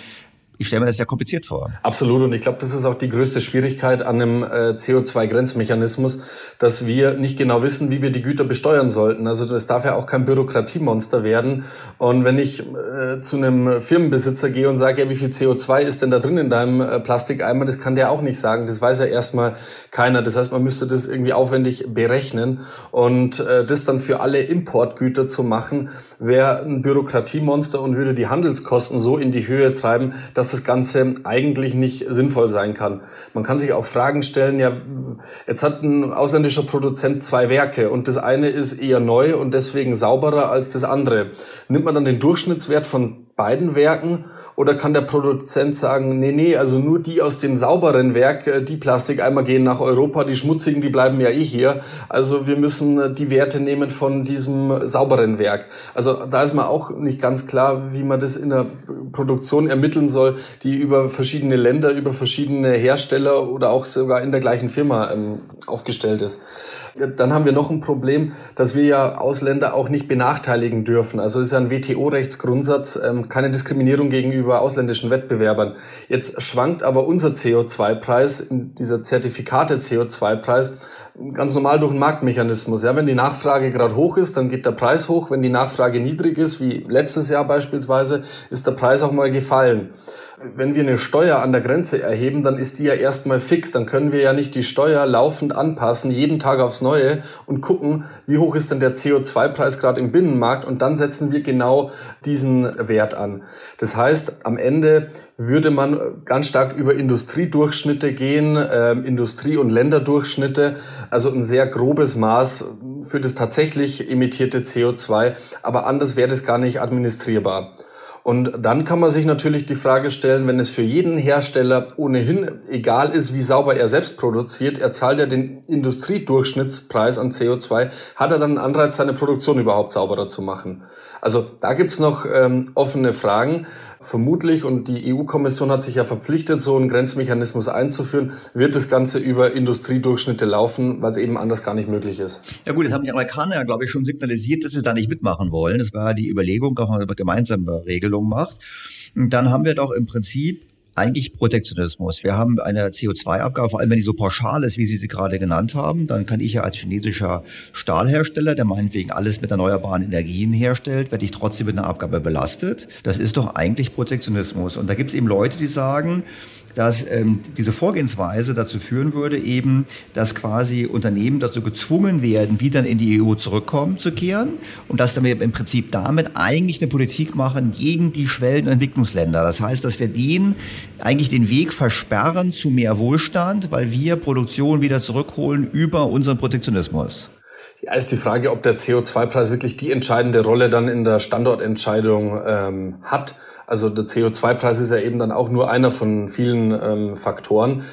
ich stelle mir das sehr kompliziert vor. Absolut. Und ich glaube, das ist auch die größte Schwierigkeit an einem äh, CO2-Grenzmechanismus, dass wir nicht genau wissen, wie wir die Güter besteuern sollten. Also es darf ja auch kein Bürokratiemonster werden. Und wenn ich äh, zu einem Firmenbesitzer gehe und sage, ja, wie viel CO2 ist denn da drin in deinem äh, Plastikeimer, das kann der auch nicht sagen. Das weiß ja erstmal keiner. Das heißt, man müsste das irgendwie aufwendig berechnen. Und äh, das dann für alle Importgüter zu machen, wäre ein Bürokratiemonster und würde die Handelskosten so in die Höhe treiben, dass dass das Ganze eigentlich nicht sinnvoll sein kann. Man kann sich auch Fragen stellen, ja, jetzt hat ein ausländischer Produzent zwei Werke und das eine ist eher neu und deswegen sauberer als das andere. Nimmt man dann den Durchschnittswert von beiden Werken oder kann der Produzent sagen, nee, nee, also nur die aus dem sauberen Werk, äh, die Plastikeimer gehen nach Europa, die schmutzigen, die bleiben ja eh hier. Also wir müssen äh, die Werte nehmen von diesem sauberen Werk. Also da ist man auch nicht ganz klar, wie man das in der Produktion ermitteln soll, die über verschiedene Länder, über verschiedene Hersteller oder auch sogar in der gleichen Firma ähm, aufgestellt ist. Dann haben wir noch ein Problem, dass wir ja Ausländer auch nicht benachteiligen dürfen. Also ist ja ein WTO-Rechtsgrundsatz, ähm, keine Diskriminierung gegenüber ausländischen Wettbewerbern. Jetzt schwankt aber unser CO2-Preis, dieser Zertifikate CO2-Preis, ganz normal durch einen Marktmechanismus. Ja, wenn die Nachfrage gerade hoch ist, dann geht der Preis hoch. Wenn die Nachfrage niedrig ist, wie letztes Jahr beispielsweise, ist der Preis auch mal gefallen wenn wir eine Steuer an der Grenze erheben, dann ist die ja erstmal fix. Dann können wir ja nicht die Steuer laufend anpassen, jeden Tag aufs Neue und gucken, wie hoch ist denn der CO2-Preis gerade im Binnenmarkt und dann setzen wir genau diesen Wert an. Das heißt, am Ende würde man ganz stark über Industriedurchschnitte gehen, äh, Industrie- und Länderdurchschnitte, also ein sehr grobes Maß für das tatsächlich emittierte CO2, aber anders wäre das gar nicht administrierbar. Und dann kann man sich natürlich die Frage stellen, wenn es für jeden Hersteller ohnehin egal ist, wie sauber er selbst produziert, er zahlt ja den Industriedurchschnittspreis an CO2, hat er dann einen Anreiz, seine Produktion überhaupt sauberer zu machen? Also da gibt's noch ähm, offene Fragen. Vermutlich, und die EU-Kommission hat sich ja verpflichtet, so einen Grenzmechanismus einzuführen, wird das Ganze über Industriedurchschnitte laufen, was eben anders gar nicht möglich ist. Ja gut, das haben die Amerikaner ja, glaube ich, schon signalisiert, dass sie da nicht mitmachen wollen. Das war die Überlegung, ob man gemeinsame Regelung macht. Und dann haben wir doch im Prinzip eigentlich Protektionismus. Wir haben eine CO2-Abgabe, vor allem wenn die so pauschal ist, wie Sie sie gerade genannt haben, dann kann ich ja als chinesischer Stahlhersteller, der meinetwegen alles mit erneuerbaren Energien herstellt, werde ich trotzdem mit einer Abgabe belastet. Das ist doch eigentlich Protektionismus. Und da gibt es eben Leute, die sagen, dass ähm, diese Vorgehensweise dazu führen würde, eben, dass quasi Unternehmen dazu gezwungen werden, wieder in die EU zurückkommen zu kehren und dass wir im Prinzip damit eigentlich eine Politik machen gegen die Schwellen- und Entwicklungsländer. Das heißt, dass wir denen eigentlich den Weg versperren zu mehr Wohlstand, weil wir Produktion wieder zurückholen über unseren Protektionismus. Ja, ist die Frage, ob der CO2-Preis wirklich die entscheidende Rolle dann in der Standortentscheidung ähm, hat. Also der CO2-Preis ist ja eben dann auch nur einer von vielen ähm, Faktoren.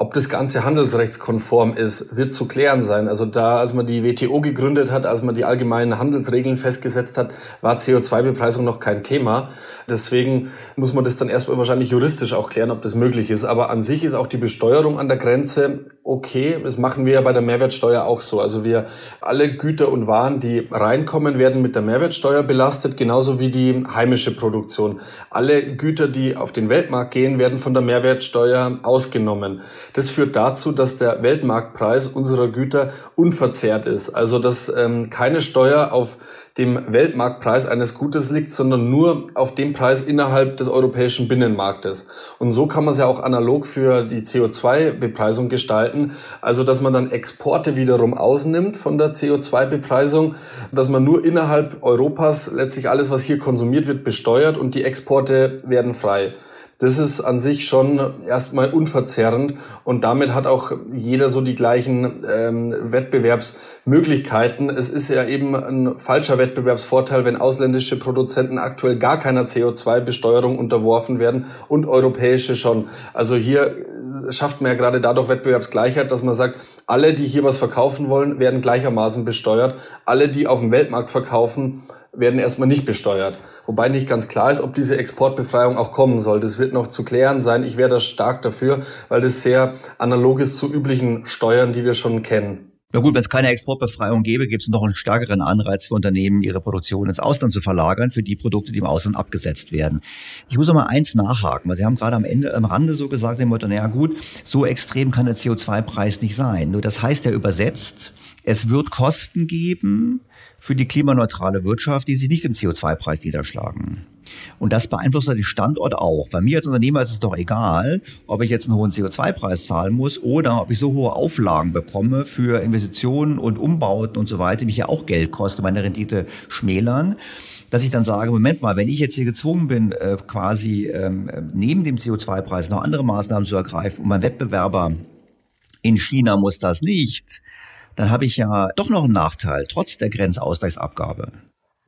Ob das Ganze handelsrechtskonform ist, wird zu klären sein. Also da, als man die WTO gegründet hat, als man die allgemeinen Handelsregeln festgesetzt hat, war CO2-Bepreisung noch kein Thema. Deswegen muss man das dann erstmal wahrscheinlich juristisch auch klären, ob das möglich ist. Aber an sich ist auch die Besteuerung an der Grenze okay. Das machen wir ja bei der Mehrwertsteuer auch so. Also wir, alle Güter und Waren, die reinkommen, werden mit der Mehrwertsteuer belastet, genauso wie die heimische Produktion. Alle Güter, die auf den Weltmarkt gehen, werden von der Mehrwertsteuer ausgenommen. Das führt dazu, dass der Weltmarktpreis unserer Güter unverzerrt ist. Also dass ähm, keine Steuer auf dem Weltmarktpreis eines Gutes liegt, sondern nur auf dem Preis innerhalb des europäischen Binnenmarktes. Und so kann man es ja auch analog für die CO2-Bepreisung gestalten. Also, dass man dann Exporte wiederum ausnimmt von der CO2-Bepreisung, dass man nur innerhalb Europas letztlich alles, was hier konsumiert wird, besteuert und die Exporte werden frei. Das ist an sich schon erstmal unverzerrend und damit hat auch jeder so die gleichen ähm, Wettbewerbsmöglichkeiten. Es ist ja eben ein falscher Wettbewerbsvorteil, wenn ausländische Produzenten aktuell gar keiner CO2-Besteuerung unterworfen werden und europäische schon. Also hier schafft man ja gerade dadurch Wettbewerbsgleichheit, dass man sagt, alle, die hier was verkaufen wollen, werden gleichermaßen besteuert. Alle, die auf dem Weltmarkt verkaufen, werden erstmal nicht besteuert. Wobei nicht ganz klar ist, ob diese Exportbefreiung auch kommen soll. Das wird noch zu klären sein. Ich wäre da stark dafür, weil das sehr analog ist zu üblichen Steuern, die wir schon kennen. Ja gut, wenn es keine Exportbefreiung gäbe, gibt es noch einen stärkeren Anreiz für Unternehmen, ihre Produktion ins Ausland zu verlagern, für die Produkte, die im Ausland abgesetzt werden. Ich muss noch mal eins nachhaken, weil Sie haben gerade am Ende, am Rande so gesagt, dem Motto, naja gut, so extrem kann der CO2-Preis nicht sein. Nur das heißt ja übersetzt, es wird Kosten geben, für die klimaneutrale Wirtschaft, die sich nicht im CO2-Preis niederschlagen. Und das beeinflusst den Standort auch. Bei mir als Unternehmer ist es doch egal, ob ich jetzt einen hohen CO2-Preis zahlen muss oder ob ich so hohe Auflagen bekomme für Investitionen und Umbauten und so weiter, die mich ja auch Geld kosten, meine Rendite schmälern dass ich dann sage, Moment mal, wenn ich jetzt hier gezwungen bin, äh, quasi ähm, neben dem CO2-Preis noch andere Maßnahmen zu ergreifen und mein Wettbewerber in China muss das nicht, dann habe ich ja doch noch einen Nachteil, trotz der Grenzausgleichsabgabe.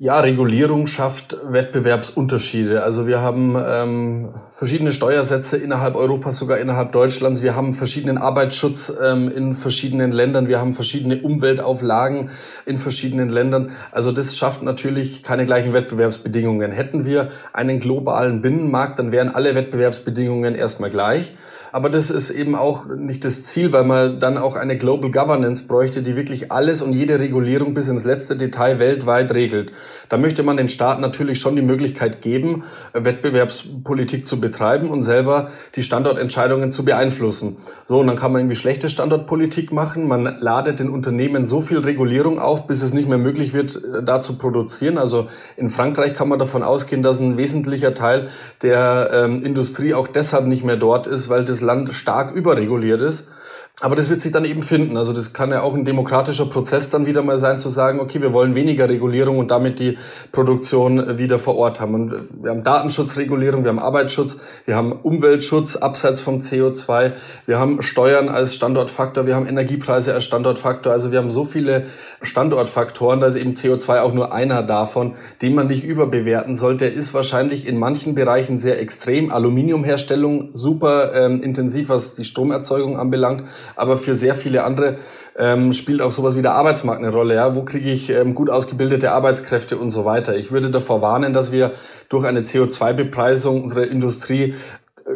Ja, Regulierung schafft Wettbewerbsunterschiede. Also wir haben ähm, verschiedene Steuersätze innerhalb Europas, sogar innerhalb Deutschlands. Wir haben verschiedenen Arbeitsschutz ähm, in verschiedenen Ländern. Wir haben verschiedene Umweltauflagen in verschiedenen Ländern. Also das schafft natürlich keine gleichen Wettbewerbsbedingungen. Hätten wir einen globalen Binnenmarkt, dann wären alle Wettbewerbsbedingungen erstmal gleich. Aber das ist eben auch nicht das Ziel, weil man dann auch eine Global Governance bräuchte, die wirklich alles und jede Regulierung bis ins letzte Detail weltweit regelt. Da möchte man den Staaten natürlich schon die Möglichkeit geben, Wettbewerbspolitik zu betreiben und selber die Standortentscheidungen zu beeinflussen. So, und dann kann man irgendwie schlechte Standortpolitik machen. Man ladet den Unternehmen so viel Regulierung auf, bis es nicht mehr möglich wird, äh, da zu produzieren. Also in Frankreich kann man davon ausgehen, dass ein wesentlicher Teil der ähm, Industrie auch deshalb nicht mehr dort ist, weil das Land stark überreguliert ist. Aber das wird sich dann eben finden. Also das kann ja auch ein demokratischer Prozess dann wieder mal sein, zu sagen, okay, wir wollen weniger Regulierung und damit die Produktion wieder vor Ort haben. Und wir haben Datenschutzregulierung, wir haben Arbeitsschutz, wir haben Umweltschutz abseits vom CO2, wir haben Steuern als Standortfaktor, wir haben Energiepreise als Standortfaktor. Also wir haben so viele Standortfaktoren, da ist eben CO2 auch nur einer davon, den man nicht überbewerten sollte. Der ist wahrscheinlich in manchen Bereichen sehr extrem. Aluminiumherstellung super ähm, intensiv, was die Stromerzeugung anbelangt aber für sehr viele andere ähm, spielt auch sowas wie der Arbeitsmarkt eine Rolle. Ja? Wo kriege ich ähm, gut ausgebildete Arbeitskräfte und so weiter? Ich würde davor warnen, dass wir durch eine CO2-Bepreisung unsere Industrie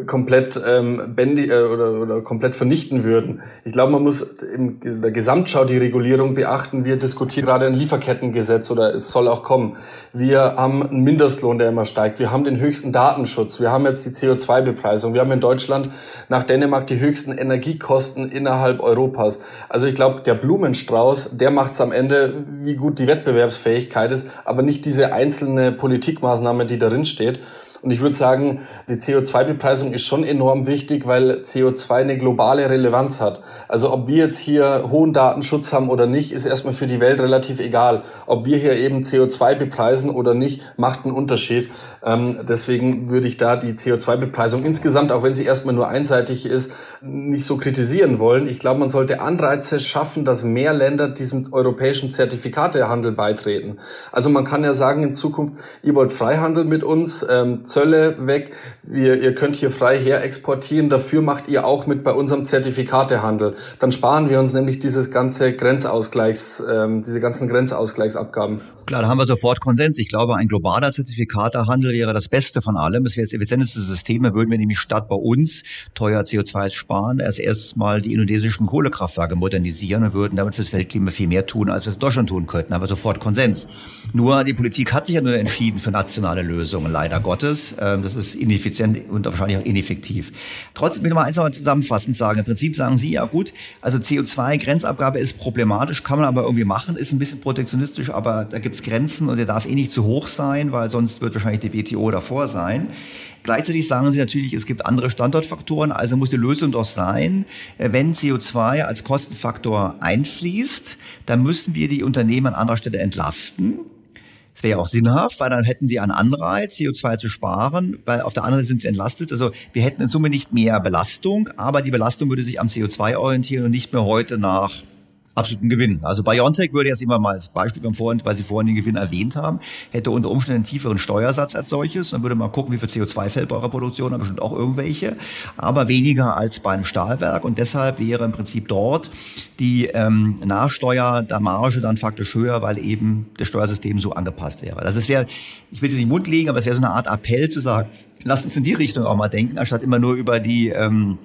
komplett ähm, bändig äh, oder, oder komplett vernichten würden. Ich glaube, man muss in der Gesamtschau die Regulierung beachten. Wir diskutieren gerade ein Lieferkettengesetz oder es soll auch kommen. Wir haben einen Mindestlohn, der immer steigt. Wir haben den höchsten Datenschutz. Wir haben jetzt die CO2-Bepreisung. Wir haben in Deutschland nach Dänemark die höchsten Energiekosten innerhalb Europas. Also ich glaube, der Blumenstrauß, der macht es am Ende, wie gut die Wettbewerbsfähigkeit ist, aber nicht diese einzelne Politikmaßnahme, die darin steht. Und ich würde sagen, die CO2-Bepreisung ist schon enorm wichtig, weil CO2 eine globale Relevanz hat. Also ob wir jetzt hier hohen Datenschutz haben oder nicht, ist erstmal für die Welt relativ egal. Ob wir hier eben CO2 bepreisen oder nicht, macht einen Unterschied. Ähm, deswegen würde ich da die CO2-Bepreisung insgesamt, auch wenn sie erstmal nur einseitig ist, nicht so kritisieren wollen. Ich glaube, man sollte Anreize schaffen, dass mehr Länder diesem europäischen Zertifikatehandel beitreten. Also man kann ja sagen in Zukunft, ihr wollt Freihandel mit uns, ähm, Zölle weg. Wir, ihr könnt hier frei her exportieren. Dafür macht ihr auch mit bei unserem Zertifikatehandel. Dann sparen wir uns nämlich dieses ganze Grenzausgleichs, ähm, diese ganzen Grenzausgleichsabgaben. Klar, da haben wir sofort Konsens. Ich glaube, ein globaler Zertifikatehandel wäre das Beste von allem. Es wäre das effizienteste System. Da würden wir nämlich statt bei uns teuer CO2 sparen, erst erstes mal die indonesischen Kohlekraftwerke modernisieren und würden damit fürs Weltklima viel mehr tun, als wir es in Deutschland tun könnten. Da haben wir sofort Konsens. Nur die Politik hat sich ja nur entschieden für nationale Lösungen, leider Gottes. Ähm, das ist ineffizient und wahrscheinlich auch ineffektiv. Trotzdem will ich mal eins noch zusammenfassend sagen. Im Prinzip sagen Sie ja gut, also CO2-Grenzabgabe ist problematisch, kann man aber irgendwie machen, ist ein bisschen protektionistisch, aber da gibt gibt's Grenzen und der darf eh nicht zu hoch sein, weil sonst wird wahrscheinlich die WTO davor sein. Gleichzeitig sagen sie natürlich, es gibt andere Standortfaktoren, also muss die Lösung doch sein, äh, wenn CO2 als Kostenfaktor einfließt, dann müssen wir die Unternehmen an anderer Stelle entlasten. Das wäre ja auch sinnhaft, weil dann hätten sie einen Anreiz, CO2 zu sparen, weil auf der anderen Seite sind sie entlastet. Also wir hätten in Summe nicht mehr Belastung, aber die Belastung würde sich am CO2 orientieren und nicht mehr heute nach absoluten Gewinn. Also BioNTech würde jetzt immer mal als Beispiel beim Vorhin, weil Sie vorhin den Gewinn erwähnt haben, hätte unter Umständen einen tieferen Steuersatz als solches. Dann würde man gucken, wie viel CO2 fällt bei eurer Produktion, aber bestimmt auch irgendwelche, aber weniger als beim Stahlwerk. Und deshalb wäre im Prinzip dort die ähm, Nachsteuer der Marge dann faktisch höher, weil eben das Steuersystem so angepasst wäre. Also es wäre, ich will es nicht in den Mund legen, aber es wäre so eine Art Appell zu sagen, lasst uns in die Richtung auch mal denken, anstatt immer nur über die ähm,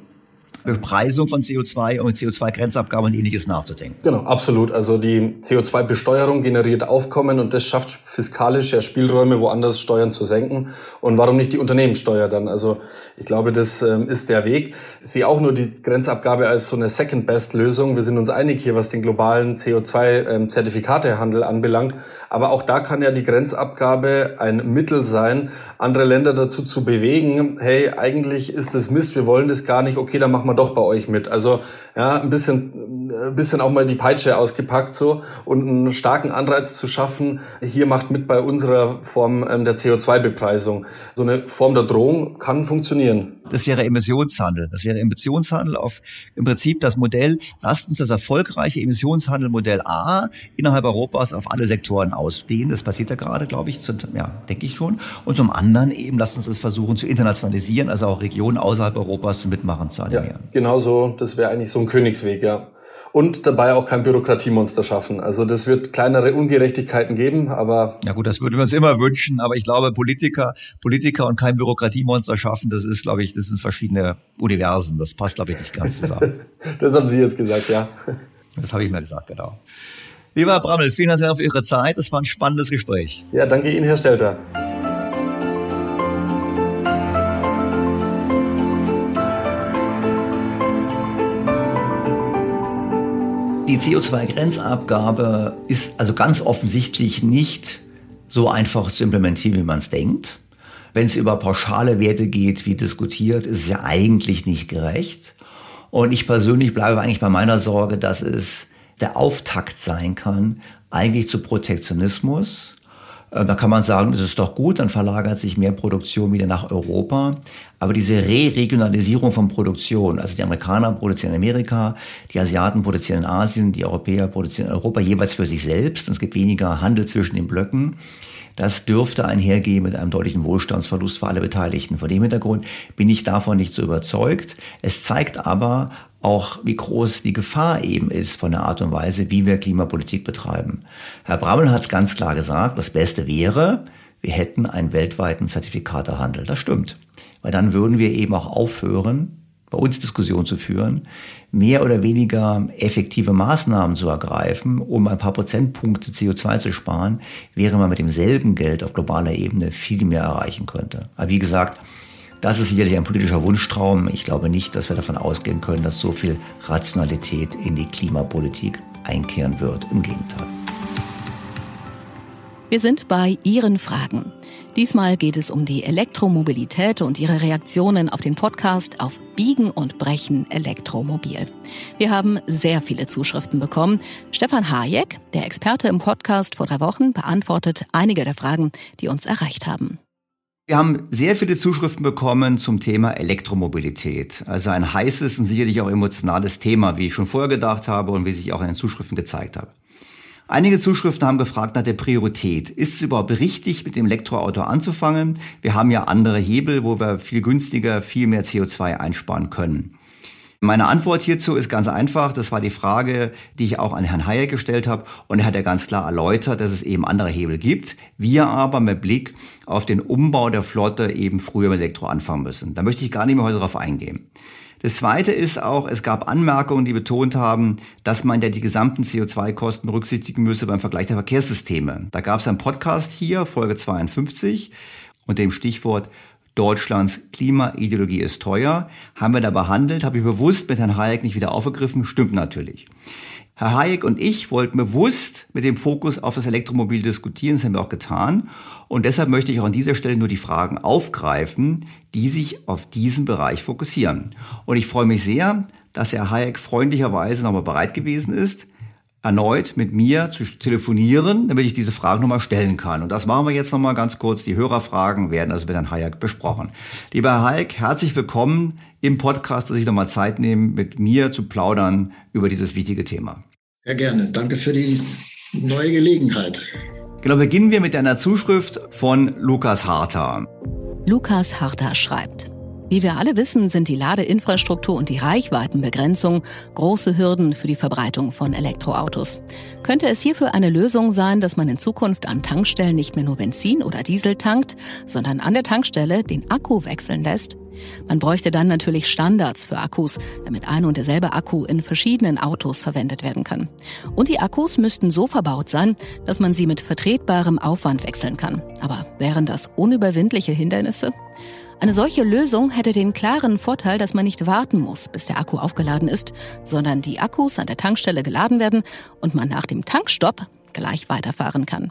Bepreisung von CO2 und CO2-Grenzabgabe und ähnliches nachzudenken. Genau, absolut. Also die CO2-Besteuerung generiert Aufkommen und das schafft fiskalisch ja Spielräume, woanders Steuern zu senken. Und warum nicht die Unternehmenssteuer dann? Also ich glaube, das ähm, ist der Weg. Ich sehe auch nur die Grenzabgabe als so eine Second-Best-Lösung. Wir sind uns einig hier, was den globalen CO2-Zertifikatehandel ähm, anbelangt. Aber auch da kann ja die Grenzabgabe ein Mittel sein, andere Länder dazu zu bewegen, hey, eigentlich ist das Mist, wir wollen das gar nicht, okay, dann machen wir doch bei euch mit. Also ja, ein bisschen, ein bisschen auch mal die Peitsche ausgepackt so und einen starken Anreiz zu schaffen. Hier macht mit bei unserer Form ähm, der CO2-Bepreisung. So eine Form der Drohung kann funktionieren. Das wäre Emissionshandel. Das wäre Emissionshandel auf im Prinzip das Modell, lasst uns das erfolgreiche Emissionshandelmodell A innerhalb Europas auf alle Sektoren ausdehnen. Das passiert ja gerade, glaube ich, zum, ja, denke ich schon. Und zum anderen eben, lasst uns das versuchen zu internationalisieren, also auch Regionen außerhalb Europas zum Mitmachen zu animieren. Ja, genau so. Das wäre eigentlich so ein Königsweg, ja und dabei auch kein Bürokratiemonster schaffen. Also das wird kleinere Ungerechtigkeiten geben, aber ja gut, das würden wir uns immer wünschen. Aber ich glaube, Politiker, Politiker und kein Bürokratiemonster schaffen, das ist, glaube ich, das sind verschiedene Universen. Das passt, glaube ich, nicht ganz zusammen. das haben Sie jetzt gesagt, ja. Das habe ich mir gesagt, genau. Lieber Herr Brammel, vielen Dank für Ihre Zeit. Das war ein spannendes Gespräch. Ja, danke Ihnen, Herr Stelter. Die CO2-Grenzabgabe ist also ganz offensichtlich nicht so einfach zu implementieren, wie man es denkt. Wenn es über pauschale Werte geht, wie diskutiert, ist es ja eigentlich nicht gerecht. Und ich persönlich bleibe eigentlich bei meiner Sorge, dass es der Auftakt sein kann, eigentlich zu Protektionismus da kann man sagen, das ist doch gut, dann verlagert sich mehr Produktion wieder nach Europa. Aber diese Re-Regionalisierung von Produktion, also die Amerikaner produzieren in Amerika, die Asiaten produzieren in Asien, die Europäer produzieren in Europa jeweils für sich selbst und es gibt weniger Handel zwischen den Blöcken. Das dürfte einhergehen mit einem deutlichen Wohlstandsverlust für alle Beteiligten. Vor dem Hintergrund bin ich davon nicht so überzeugt. Es zeigt aber auch, wie groß die Gefahr eben ist von der Art und Weise, wie wir Klimapolitik betreiben. Herr Brammel hat es ganz klar gesagt, das Beste wäre, wir hätten einen weltweiten Zertifikatehandel. Das stimmt. Weil dann würden wir eben auch aufhören, bei uns Diskussionen zu führen, mehr oder weniger effektive Maßnahmen zu ergreifen, um ein paar Prozentpunkte CO2 zu sparen, während man mit demselben Geld auf globaler Ebene viel mehr erreichen könnte. Aber wie gesagt, das ist sicherlich ein politischer Wunschtraum. Ich glaube nicht, dass wir davon ausgehen können, dass so viel Rationalität in die Klimapolitik einkehren wird. Im Gegenteil. Wir sind bei Ihren Fragen. Diesmal geht es um die Elektromobilität und Ihre Reaktionen auf den Podcast auf Biegen und Brechen Elektromobil. Wir haben sehr viele Zuschriften bekommen. Stefan Hayek, der Experte im Podcast vor drei Wochen, beantwortet einige der Fragen, die uns erreicht haben. Wir haben sehr viele Zuschriften bekommen zum Thema Elektromobilität. Also ein heißes und sicherlich auch emotionales Thema, wie ich schon vorher gedacht habe und wie sich auch in den Zuschriften gezeigt hat. Einige Zuschriften haben gefragt nach der Priorität. Ist es überhaupt richtig, mit dem Elektroauto anzufangen? Wir haben ja andere Hebel, wo wir viel günstiger, viel mehr CO2 einsparen können. Meine Antwort hierzu ist ganz einfach. Das war die Frage, die ich auch an Herrn Hayek gestellt habe. Und er hat ja ganz klar erläutert, dass es eben andere Hebel gibt. Wir aber mit Blick auf den Umbau der Flotte eben früher mit Elektro anfangen müssen. Da möchte ich gar nicht mehr heute darauf eingehen. Das Zweite ist auch, es gab Anmerkungen, die betont haben, dass man ja die gesamten CO2-Kosten berücksichtigen müsse beim Vergleich der Verkehrssysteme. Da gab es einen Podcast hier, Folge 52, unter dem Stichwort Deutschlands Klimaideologie ist teuer, haben wir da behandelt, habe ich bewusst mit Herrn Hayek nicht wieder aufgegriffen, stimmt natürlich. Herr Hayek und ich wollten bewusst mit dem Fokus auf das Elektromobil diskutieren, das haben wir auch getan. Und deshalb möchte ich auch an dieser Stelle nur die Fragen aufgreifen, die sich auf diesen Bereich fokussieren. Und ich freue mich sehr, dass Herr Hayek freundlicherweise nochmal bereit gewesen ist, erneut mit mir zu telefonieren, damit ich diese Fragen nochmal stellen kann. Und das machen wir jetzt nochmal ganz kurz. Die Hörerfragen werden also mit Herrn Hayek besprochen. Lieber Herr Hayek, herzlich willkommen im Podcast, dass Sie nochmal Zeit nehmen, mit mir zu plaudern über dieses wichtige Thema. Sehr gerne. Danke für die neue Gelegenheit. Genau, beginnen wir mit einer Zuschrift von Lukas Harter. Lukas Harter schreibt. Wie wir alle wissen, sind die Ladeinfrastruktur und die Reichweitenbegrenzung große Hürden für die Verbreitung von Elektroautos. Könnte es hierfür eine Lösung sein, dass man in Zukunft an Tankstellen nicht mehr nur Benzin oder Diesel tankt, sondern an der Tankstelle den Akku wechseln lässt? Man bräuchte dann natürlich Standards für Akkus, damit ein und derselbe Akku in verschiedenen Autos verwendet werden kann. Und die Akkus müssten so verbaut sein, dass man sie mit vertretbarem Aufwand wechseln kann. Aber wären das unüberwindliche Hindernisse? Eine solche Lösung hätte den klaren Vorteil, dass man nicht warten muss, bis der Akku aufgeladen ist, sondern die Akkus an der Tankstelle geladen werden und man nach dem Tankstopp gleich weiterfahren kann.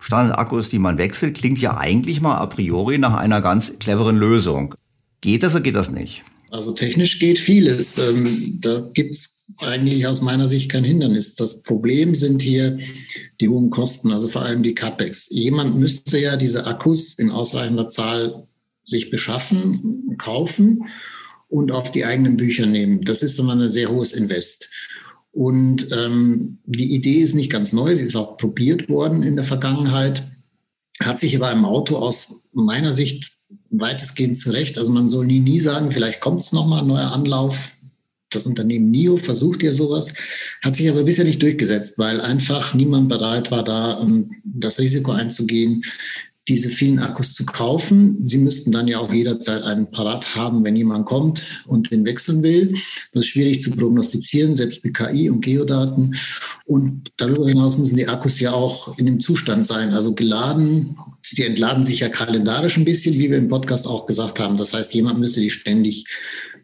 Standardakkus, die man wechselt, klingt ja eigentlich mal a priori nach einer ganz cleveren Lösung. Geht das oder geht das nicht? Also technisch geht vieles. Ähm, da gibt es eigentlich aus meiner Sicht kein Hindernis. Das Problem sind hier die hohen Kosten, also vor allem die CAPEX. Jemand müsste ja diese Akkus in ausreichender Zahl sich beschaffen, kaufen und auf die eigenen Bücher nehmen. Das ist immer ein sehr hohes Invest. Und ähm, die Idee ist nicht ganz neu, sie ist auch probiert worden in der Vergangenheit, hat sich aber im Auto aus meiner Sicht weitestgehend zurecht. Also man soll nie, nie sagen, vielleicht kommt es nochmal ein neuer Anlauf. Das Unternehmen NIO versucht ja sowas, hat sich aber bisher nicht durchgesetzt, weil einfach niemand bereit war, da um, das Risiko einzugehen, diese vielen Akkus zu kaufen. Sie müssten dann ja auch jederzeit einen parat haben, wenn jemand kommt und den wechseln will. Das ist schwierig zu prognostizieren, selbst mit KI und Geodaten. Und darüber hinaus müssen die Akkus ja auch in dem Zustand sein, also geladen. Sie entladen sich ja kalendarisch ein bisschen, wie wir im Podcast auch gesagt haben. Das heißt, jemand müsste die ständig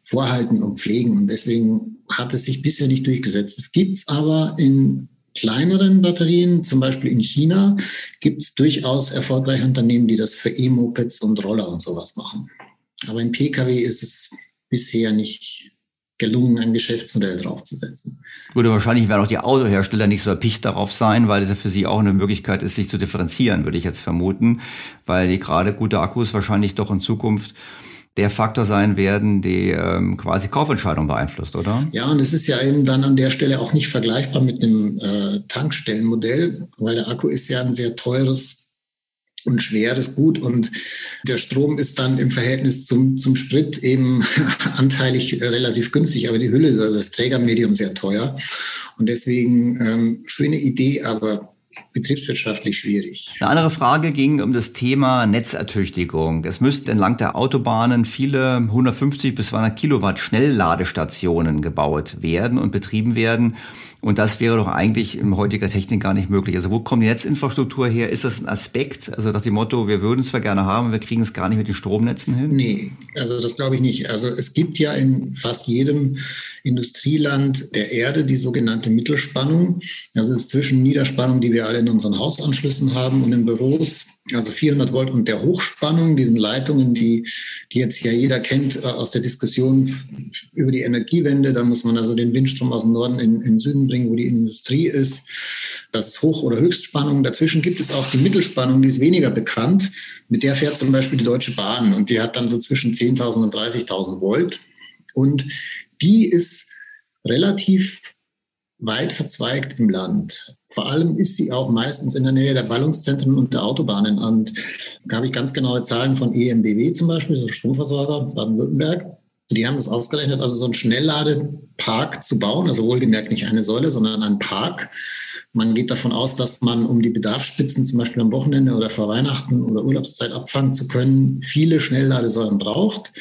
vorhalten und pflegen. Und deswegen hat es sich bisher nicht durchgesetzt. Es gibt es aber in kleineren Batterien, zum Beispiel in China, gibt es durchaus erfolgreiche Unternehmen, die das für E-Mopeds und Roller und sowas machen. Aber im Pkw ist es bisher nicht gelungen, ein Geschäftsmodell draufzusetzen. Würde wahrscheinlich werden auch die Autohersteller nicht so erpicht darauf sein, weil es ja für sie auch eine Möglichkeit ist, sich zu differenzieren, würde ich jetzt vermuten, weil die gerade gute Akkus wahrscheinlich doch in Zukunft der Faktor sein werden, die ähm, quasi Kaufentscheidung beeinflusst, oder? Ja, und es ist ja eben dann an der Stelle auch nicht vergleichbar mit einem äh, Tankstellenmodell, weil der Akku ist ja ein sehr teures und schweres Gut und der Strom ist dann im Verhältnis zum, zum Sprit eben anteilig relativ günstig, aber die Hülle, also das Trägermedium sehr teuer und deswegen ähm, schöne Idee, aber betriebswirtschaftlich schwierig. Eine andere Frage ging um das Thema Netzertüchtigung. Es müssten entlang der Autobahnen viele 150 bis 200 Kilowatt Schnellladestationen gebaut werden und betrieben werden. Und das wäre doch eigentlich in heutiger Technik gar nicht möglich. Also wo kommt die Netzinfrastruktur her? Ist das ein Aspekt? Also nach dem Motto, wir würden es zwar gerne haben, wir kriegen es gar nicht mit den Stromnetzen hin? Nee, also das glaube ich nicht. Also es gibt ja in fast jedem Industrieland der Erde die sogenannte Mittelspannung. Das ist zwischen Niederspannung, die wir alle in unseren Hausanschlüssen haben und in Büros also 400 Volt und der Hochspannung, diesen Leitungen, die, die jetzt ja jeder kennt äh, aus der Diskussion über die Energiewende. Da muss man also den Windstrom aus dem Norden in, in den Süden bringen, wo die Industrie ist. Das ist Hoch- oder Höchstspannung. Dazwischen gibt es auch die Mittelspannung, die ist weniger bekannt. Mit der fährt zum Beispiel die Deutsche Bahn und die hat dann so zwischen 10.000 und 30.000 Volt. Und die ist relativ weit verzweigt im Land. Vor allem ist sie auch meistens in der Nähe der Ballungszentren und der Autobahnen. Und da habe ich ganz genaue Zahlen von EMBW zum Beispiel, so Stromversorger Baden-Württemberg. Die haben das ausgerechnet, also so einen Schnellladepark zu bauen, also wohlgemerkt nicht eine Säule, sondern ein Park. Man geht davon aus, dass man, um die Bedarfsspitzen zum Beispiel am Wochenende oder vor Weihnachten oder Urlaubszeit abfangen zu können, viele Schnellladesäulen braucht.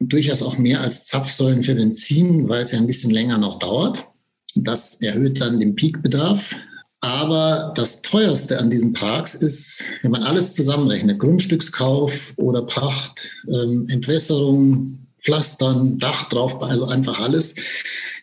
Durchaus auch mehr als Zapfsäulen für Benzin, weil es ja ein bisschen länger noch dauert. Das erhöht dann den Peakbedarf. Aber das teuerste an diesen Parks ist, wenn man alles zusammenrechnet, Grundstückskauf oder Pacht, ähm, Entwässerung, Pflastern, Dach drauf, also einfach alles,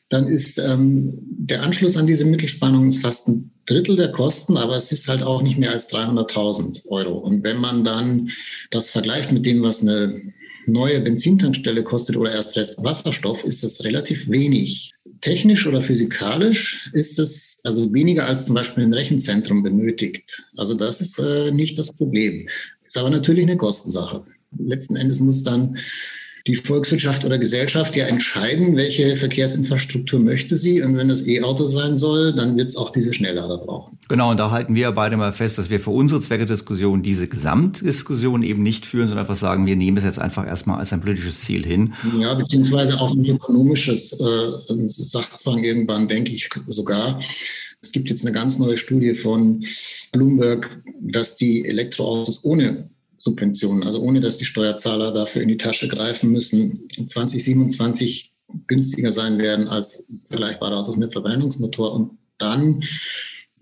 dann ist ähm, der Anschluss an diese Mittelspannung fast ein Drittel der Kosten, aber es ist halt auch nicht mehr als 300.000 Euro. Und wenn man dann das vergleicht mit dem, was eine neue Benzintankstelle kostet oder erst Rest Wasserstoff, ist das relativ wenig. Technisch oder physikalisch ist es also weniger als zum Beispiel ein Rechenzentrum benötigt. Also das ist äh, nicht das Problem. Ist aber natürlich eine Kostensache. Letzten Endes muss dann die Volkswirtschaft oder Gesellschaft ja entscheiden, welche Verkehrsinfrastruktur möchte sie. Und wenn das E-Auto sein soll, dann wird es auch diese Schnelllader brauchen. Genau, und da halten wir beide mal fest, dass wir für unsere Zwecke Diskussion diese Gesamtdiskussion eben nicht führen, sondern einfach sagen, wir nehmen es jetzt einfach erstmal als ein politisches Ziel hin. Ja, beziehungsweise auch ein ökonomisches äh, Sachzwang irgendwann, denke ich sogar. Es gibt jetzt eine ganz neue Studie von Bloomberg, dass die Elektroautos ohne Subventionen, also ohne dass die Steuerzahler dafür in die Tasche greifen müssen, 2027 günstiger sein werden als vergleichbare Autos mit Verbrennungsmotor. Und dann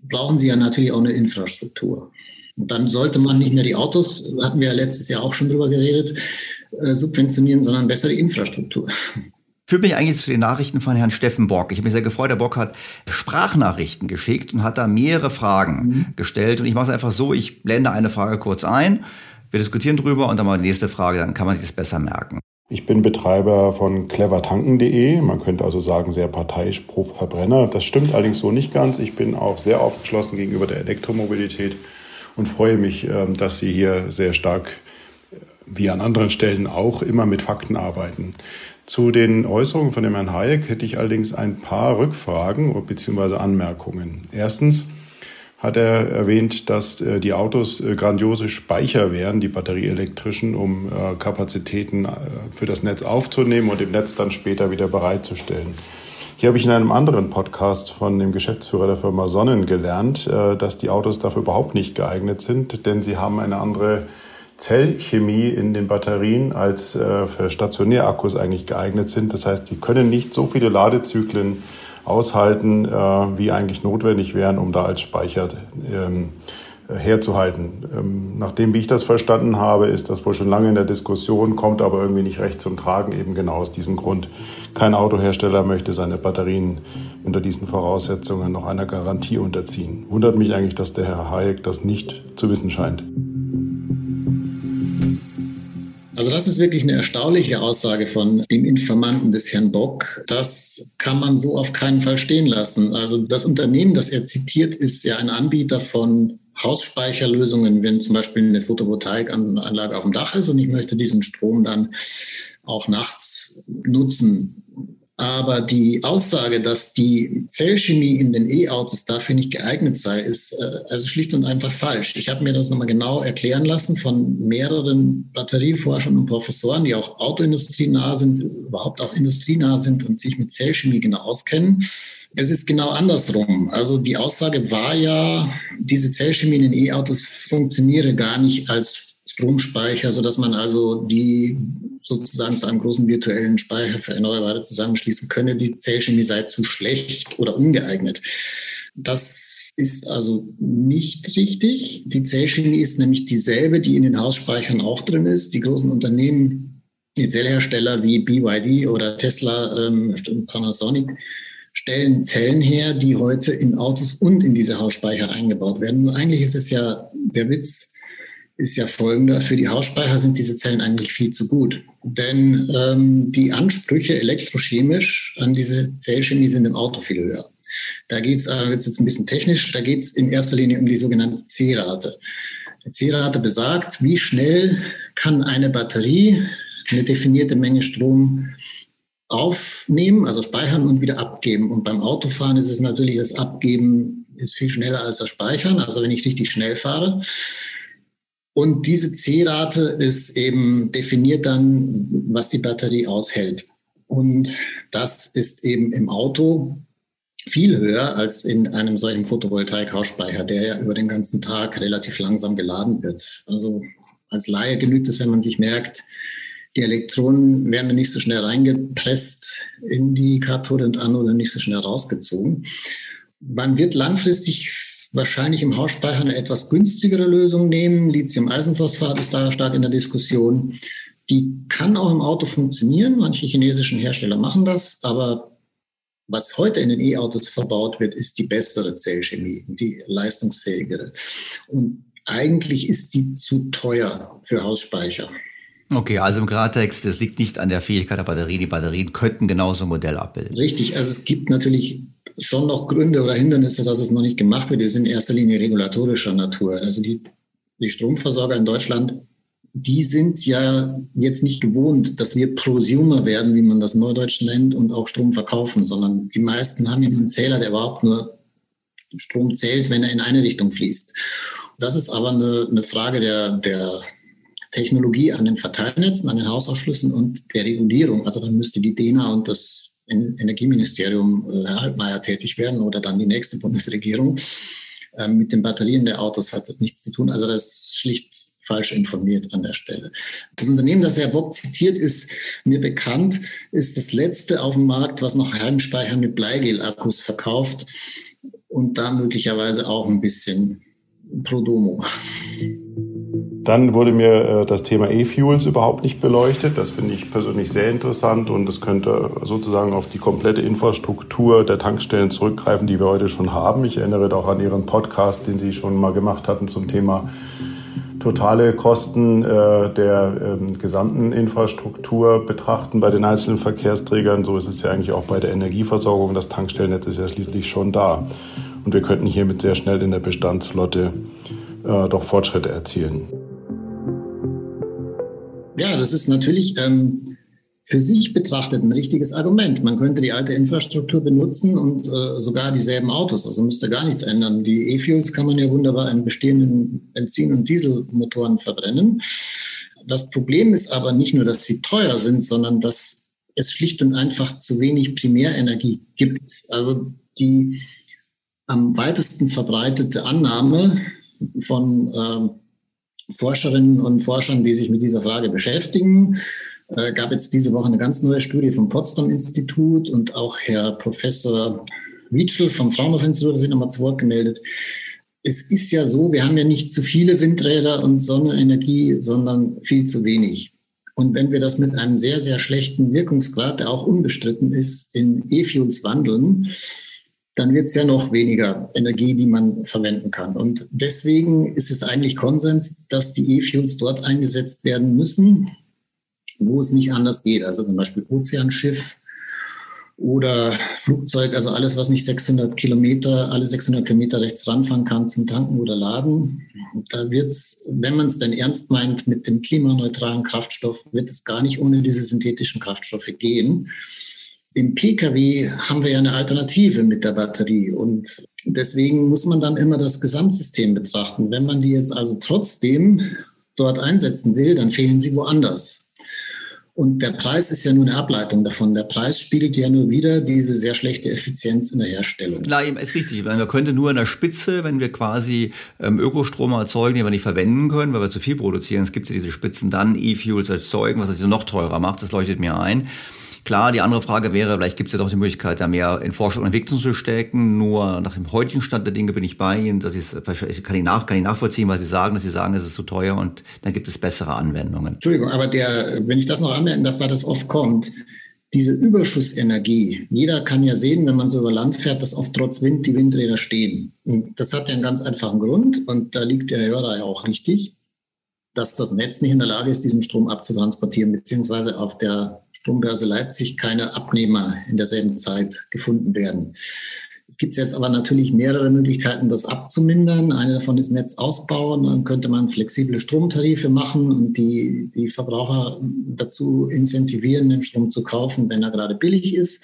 brauchen sie ja natürlich auch eine Infrastruktur. Und dann sollte man nicht mehr die Autos, hatten wir ja letztes Jahr auch schon drüber geredet, äh, subventionieren, sondern bessere Infrastruktur. Führt mich eigentlich zu den Nachrichten von Herrn Steffen Bock. Ich habe mich sehr gefreut, der Bock hat Sprachnachrichten geschickt und hat da mehrere Fragen mhm. gestellt. Und ich mache es einfach so, ich blende eine Frage kurz ein wir diskutieren drüber und dann mal die nächste Frage, dann kann man sich das besser merken. Ich bin Betreiber von clevertanken.de. Man könnte also sagen, sehr parteiisch pro Verbrenner. Das stimmt allerdings so nicht ganz. Ich bin auch sehr aufgeschlossen gegenüber der Elektromobilität und freue mich, ähm, dass Sie hier sehr stark wie an anderen Stellen auch, immer mit Fakten arbeiten. Zu den Äußerungen von dem Herrn Hayek hätte ich allerdings ein paar Rückfragen bzw. Anmerkungen. Erstens hat er erwähnt, dass äh, die Autos äh, grandiose Speicher wären, die batterieelektrischen, um äh, Kapazitäten für das Netz aufzunehmen und im Netz dann später wieder bereitzustellen. Hier habe ich in einem anderen Podcast von dem Geschäftsführer der Firma Sonnen gelernt, dass die Autos dafür überhaupt nicht geeignet sind, denn sie haben eine andere Zellchemie in den Batterien als äh, für Stationärakkus eigentlich geeignet sind. Das heißt, die können nicht so viele Ladezyklen aushalten, äh, wie eigentlich notwendig wären, um da als Speicher ähm, herzuhalten. Ähm, nachdem, wie ich das verstanden habe, ist das wohl schon lange in der Diskussion, kommt aber irgendwie nicht recht zum Tragen, eben genau aus diesem Grund. Kein Autohersteller möchte seine Batterien unter diesen Voraussetzungen noch einer Garantie unterziehen. Wundert mich eigentlich, dass der Herr Hayek das nicht zu wissen scheint. Also das ist wirklich eine erstaunliche Aussage von dem Informanten des Herrn Bock. Das kann man so auf keinen Fall stehen lassen. Also das Unternehmen, das er zitiert, ist ja ein Anbieter von Hausspeicherlösungen, wenn zum Beispiel eine Photovoltaikanlage auf dem Dach ist und ich möchte diesen Strom dann auch nachts nutzen. Aber die Aussage, dass die Zellchemie in den E-Autos dafür nicht geeignet sei, ist äh, also schlicht und einfach falsch. Ich habe mir das nochmal genau erklären lassen von mehreren Batterieforschern und Professoren, die auch autoindustrienah sind, überhaupt auch industrienah sind und sich mit Zellchemie genau auskennen. Es ist genau andersrum. Also die Aussage war ja, diese Zellchemie in den E-Autos funktioniere gar nicht als Stromspeicher, sodass man also die sozusagen zu einem großen virtuellen Speicher für Erneuerbare zusammenschließen könne. Die Zellchemie sei zu schlecht oder ungeeignet. Das ist also nicht richtig. Die Zellchemie ist nämlich dieselbe, die in den Hausspeichern auch drin ist. Die großen Unternehmen, die Zellhersteller wie BYD oder Tesla, ähm, Panasonic, stellen Zellen her, die heute in Autos und in diese Hausspeicher eingebaut werden. Nur eigentlich ist es ja der Witz, ist ja folgender. Für die Hausspeicher sind diese Zellen eigentlich viel zu gut. Denn ähm, die Ansprüche elektrochemisch an diese Zellchemie sind im Auto viel höher. Da geht es, äh, jetzt ein bisschen technisch, da geht es in erster Linie um die sogenannte C-Rate. Die C-Rate besagt, wie schnell kann eine Batterie eine definierte Menge Strom aufnehmen, also speichern und wieder abgeben. Und beim Autofahren ist es natürlich, das Abgeben ist viel schneller als das Speichern. Also wenn ich richtig schnell fahre, und diese C-Rate ist eben definiert dann, was die Batterie aushält. Und das ist eben im Auto viel höher als in einem solchen Photovoltaik-Hausspeicher, der ja über den ganzen Tag relativ langsam geladen wird. Also als Laie genügt es, wenn man sich merkt, die Elektronen werden nicht so schnell reingepresst in die Kathode und Anode, nicht so schnell rausgezogen. Man wird langfristig wahrscheinlich im Hausspeicher eine etwas günstigere Lösung nehmen. Lithium-Eisenphosphat ist da stark in der Diskussion. Die kann auch im Auto funktionieren. Manche chinesischen Hersteller machen das, aber was heute in den E-Autos verbaut wird, ist die bessere Zellchemie, die leistungsfähigere. Und eigentlich ist die zu teuer für Hausspeicher. Okay, also im Klartext, es liegt nicht an der Fähigkeit der Batterie. Die Batterien könnten genauso ein Modell abbilden. Richtig, also es gibt natürlich schon noch Gründe oder Hindernisse, dass es noch nicht gemacht wird. Die sind in erster Linie regulatorischer Natur. Also die, die Stromversorger in Deutschland, die sind ja jetzt nicht gewohnt, dass wir Prosumer werden, wie man das Neudeutsch nennt, und auch Strom verkaufen, sondern die meisten haben ja einen Zähler, der überhaupt nur Strom zählt, wenn er in eine Richtung fließt. Das ist aber eine, eine Frage der, der Technologie an den Verteilnetzen, an den Hausausschlüssen und der Regulierung. Also dann müsste die DENA und das Energieministerium äh, Herr Altmaier tätig werden oder dann die nächste Bundesregierung. Ähm, mit den Batterien der Autos hat das nichts zu tun. Also das ist schlicht falsch informiert an der Stelle. Das Unternehmen, das Herr Bock zitiert, ist mir bekannt, ist das letzte auf dem Markt, was noch Heimspeicher mit Bleigel-Akkus verkauft und da möglicherweise auch ein bisschen pro domo. Dann wurde mir äh, das Thema E-Fuels überhaupt nicht beleuchtet. Das finde ich persönlich sehr interessant und es könnte sozusagen auf die komplette Infrastruktur der Tankstellen zurückgreifen, die wir heute schon haben. Ich erinnere auch an Ihren Podcast, den Sie schon mal gemacht hatten zum Thema totale Kosten äh, der ähm, gesamten Infrastruktur betrachten bei den einzelnen Verkehrsträgern. So ist es ja eigentlich auch bei der Energieversorgung. Das Tankstellennetz ist ja schließlich schon da. Und wir könnten hiermit sehr schnell in der Bestandsflotte äh, doch Fortschritte erzielen. Ja, das ist natürlich ähm, für sich betrachtet ein richtiges Argument. Man könnte die alte Infrastruktur benutzen und äh, sogar dieselben Autos, also müsste gar nichts ändern. Die E-Fuels kann man ja wunderbar in bestehenden Benzin- und Dieselmotoren verbrennen. Das Problem ist aber nicht nur, dass sie teuer sind, sondern dass es schlicht und einfach zu wenig Primärenergie gibt. Also die am weitesten verbreitete Annahme von äh, Forscherinnen und Forschern, die sich mit dieser Frage beschäftigen, äh, gab jetzt diese Woche eine ganz neue Studie vom Potsdam Institut und auch Herr Professor Wietschel vom Fraunhofer Institut hat sich nochmal zu Wort gemeldet. Es ist ja so, wir haben ja nicht zu viele Windräder und Sonnenenergie, sondern viel zu wenig. Und wenn wir das mit einem sehr, sehr schlechten Wirkungsgrad, der auch unbestritten ist, in E-Fuels wandeln, dann wird es ja noch weniger Energie, die man verwenden kann. Und deswegen ist es eigentlich Konsens, dass die E-Fuels dort eingesetzt werden müssen, wo es nicht anders geht. Also zum Beispiel Ozeanschiff oder Flugzeug, also alles, was nicht 600 Kilometer, alle 600 Kilometer rechts ranfahren kann zum Tanken oder Laden. Da wird es, wenn man es denn ernst meint mit dem klimaneutralen Kraftstoff, wird es gar nicht ohne diese synthetischen Kraftstoffe gehen. Im Pkw haben wir ja eine Alternative mit der Batterie und deswegen muss man dann immer das Gesamtsystem betrachten. Wenn man die jetzt also trotzdem dort einsetzen will, dann fehlen sie woanders. Und der Preis ist ja nur eine Ableitung davon. Der Preis spiegelt ja nur wieder diese sehr schlechte Effizienz in der Herstellung. Klar, ist richtig. Man könnte nur in der Spitze, wenn wir quasi ähm, Ökostrom erzeugen, den wir nicht verwenden können, weil wir zu viel produzieren, es gibt ja diese Spitzen, dann E-Fuels erzeugen, was es noch teurer macht. Das leuchtet mir ein. Klar, die andere Frage wäre, vielleicht gibt es ja doch die Möglichkeit, da mehr in Forschung und Entwicklung zu stecken. Nur nach dem heutigen Stand der Dinge bin ich bei Ihnen. Das ist, kann ich, nach, kann ich nachvollziehen, was Sie sagen, dass Sie sagen, es ist zu teuer und dann gibt es bessere Anwendungen. Entschuldigung, aber der, wenn ich das noch anmerken darf, weil das oft kommt, diese Überschussenergie, jeder kann ja sehen, wenn man so über Land fährt, dass oft trotz Wind die Windräder stehen. Und das hat ja einen ganz einfachen Grund und da liegt der Hörer ja auch richtig, dass das Netz nicht in der Lage ist, diesen Strom abzutransportieren, beziehungsweise auf der Strombörse Leipzig keine Abnehmer in derselben Zeit gefunden werden. Es gibt jetzt aber natürlich mehrere Möglichkeiten, das abzumindern. Eine davon ist Netz ausbauen. Dann könnte man flexible Stromtarife machen und die, die Verbraucher dazu incentivieren, den Strom zu kaufen, wenn er gerade billig ist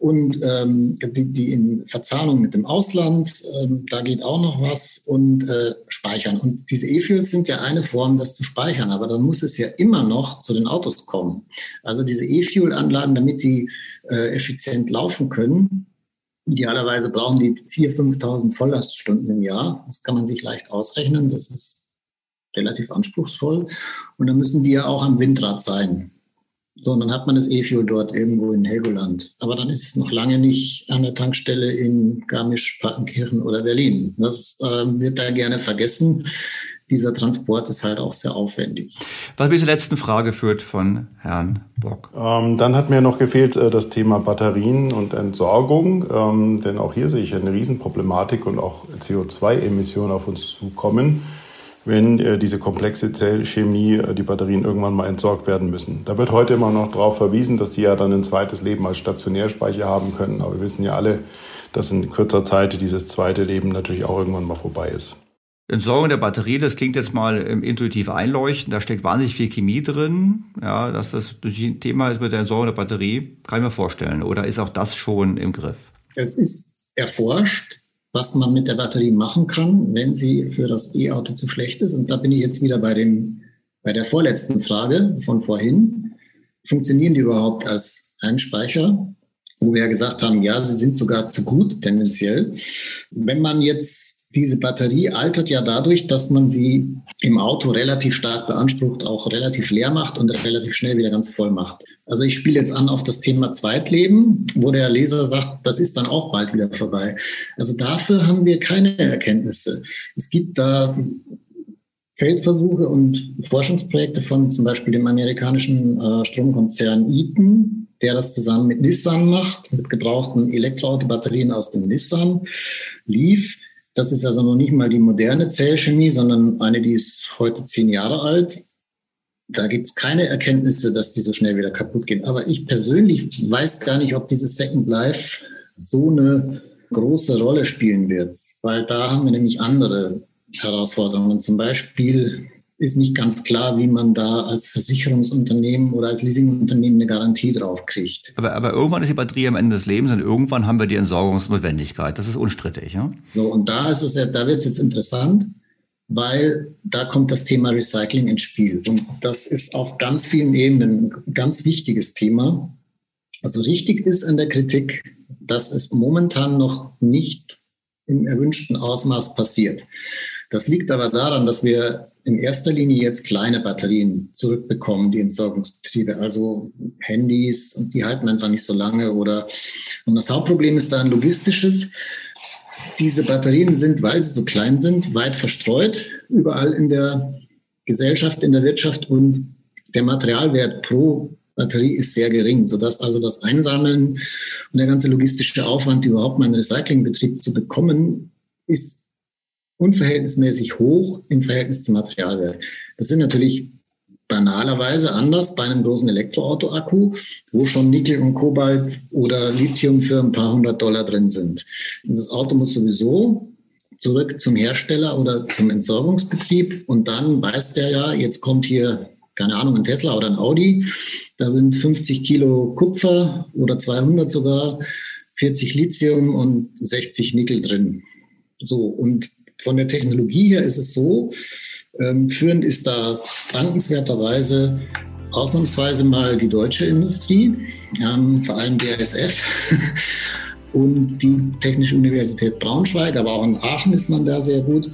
und ähm, die, die in Verzahnung mit dem Ausland, ähm, da geht auch noch was und äh, speichern. Und diese E-Fuels sind ja eine Form, das zu speichern, aber dann muss es ja immer noch zu den Autos kommen. Also diese E-Fuel-Anlagen, damit die äh, effizient laufen können, idealerweise brauchen die 4.000, 5.000 Volllaststunden im Jahr. Das kann man sich leicht ausrechnen. Das ist relativ anspruchsvoll. Und dann müssen die ja auch am Windrad sein. So, dann hat man das E-Fuel dort irgendwo in Helgoland. Aber dann ist es noch lange nicht an der Tankstelle in Garmisch-Partenkirchen oder Berlin. Das äh, wird da gerne vergessen. Dieser Transport ist halt auch sehr aufwendig. Was mich zur letzten Frage führt von Herrn Bock. Ähm, dann hat mir noch gefehlt äh, das Thema Batterien und Entsorgung. Ähm, denn auch hier sehe ich eine Riesenproblematik und auch CO2-Emissionen auf uns zukommen wenn äh, diese komplexe Chemie, äh, die Batterien irgendwann mal entsorgt werden müssen. Da wird heute immer noch darauf verwiesen, dass die ja dann ein zweites Leben als Stationärspeicher haben können. Aber wir wissen ja alle, dass in kürzer Zeit dieses zweite Leben natürlich auch irgendwann mal vorbei ist. Entsorgung der Batterie, das klingt jetzt mal ähm, intuitiv einleuchtend. Da steckt wahnsinnig viel Chemie drin. Ja, dass das ein Thema ist mit der Entsorgung der Batterie, kann ich mir vorstellen. Oder ist auch das schon im Griff? Es ist erforscht was man mit der Batterie machen kann, wenn sie für das E-Auto zu schlecht ist. Und da bin ich jetzt wieder bei, dem, bei der vorletzten Frage von vorhin. Funktionieren die überhaupt als Heimspeicher? Wo wir ja gesagt haben, ja, sie sind sogar zu gut tendenziell. Wenn man jetzt diese Batterie altert ja dadurch, dass man sie im Auto relativ stark beansprucht, auch relativ leer macht und relativ schnell wieder ganz voll macht. Also ich spiele jetzt an auf das Thema Zweitleben, wo der Leser sagt, das ist dann auch bald wieder vorbei. Also dafür haben wir keine Erkenntnisse. Es gibt da Feldversuche und Forschungsprojekte von zum Beispiel dem amerikanischen äh, Stromkonzern Eaton, der das zusammen mit Nissan macht, mit gebrauchten Elektroautobatterien aus dem Nissan Leaf. Das ist also noch nicht mal die moderne Zellchemie, sondern eine, die ist heute zehn Jahre alt. Da gibt es keine Erkenntnisse, dass die so schnell wieder kaputt gehen. Aber ich persönlich weiß gar nicht, ob dieses Second Life so eine große Rolle spielen wird, weil da haben wir nämlich andere Herausforderungen. Zum Beispiel ist nicht ganz klar, wie man da als Versicherungsunternehmen oder als Leasingunternehmen eine Garantie drauf kriegt. Aber, aber irgendwann ist die Batterie am Ende des Lebens und irgendwann haben wir die Entsorgungsnotwendigkeit. Das ist unstrittig. Ja? So, und da ist es ja, da wird es jetzt interessant, weil da kommt das Thema Recycling ins Spiel. Und das ist auf ganz vielen Ebenen ein ganz wichtiges Thema. Also richtig ist an der Kritik, dass es momentan noch nicht im erwünschten Ausmaß passiert. Das liegt aber daran, dass wir in erster Linie jetzt kleine Batterien zurückbekommen, die Entsorgungsbetriebe, also Handys, und die halten einfach nicht so lange oder, und das Hauptproblem ist da ein logistisches. Diese Batterien sind, weil sie so klein sind, weit verstreut, überall in der Gesellschaft, in der Wirtschaft und der Materialwert pro Batterie ist sehr gering, sodass also das Einsammeln und der ganze logistische Aufwand, überhaupt mal einen Recyclingbetrieb zu bekommen, ist unverhältnismäßig hoch im Verhältnis zum Materialwert. Das sind natürlich banalerweise anders bei einem großen Elektroauto-Akku, wo schon Nickel und Kobalt oder Lithium für ein paar hundert Dollar drin sind. Und das Auto muss sowieso zurück zum Hersteller oder zum Entsorgungsbetrieb und dann weiß der ja, jetzt kommt hier keine Ahnung, ein Tesla oder ein Audi. Da sind 50 Kilo Kupfer oder 200 sogar, 40 Lithium und 60 Nickel drin. So, und von der Technologie her ist es so, führend ist da dankenswerterweise ausnahmsweise mal die deutsche Industrie, ähm, vor allem BASF und die Technische Universität Braunschweig, aber auch in Aachen ist man da sehr gut.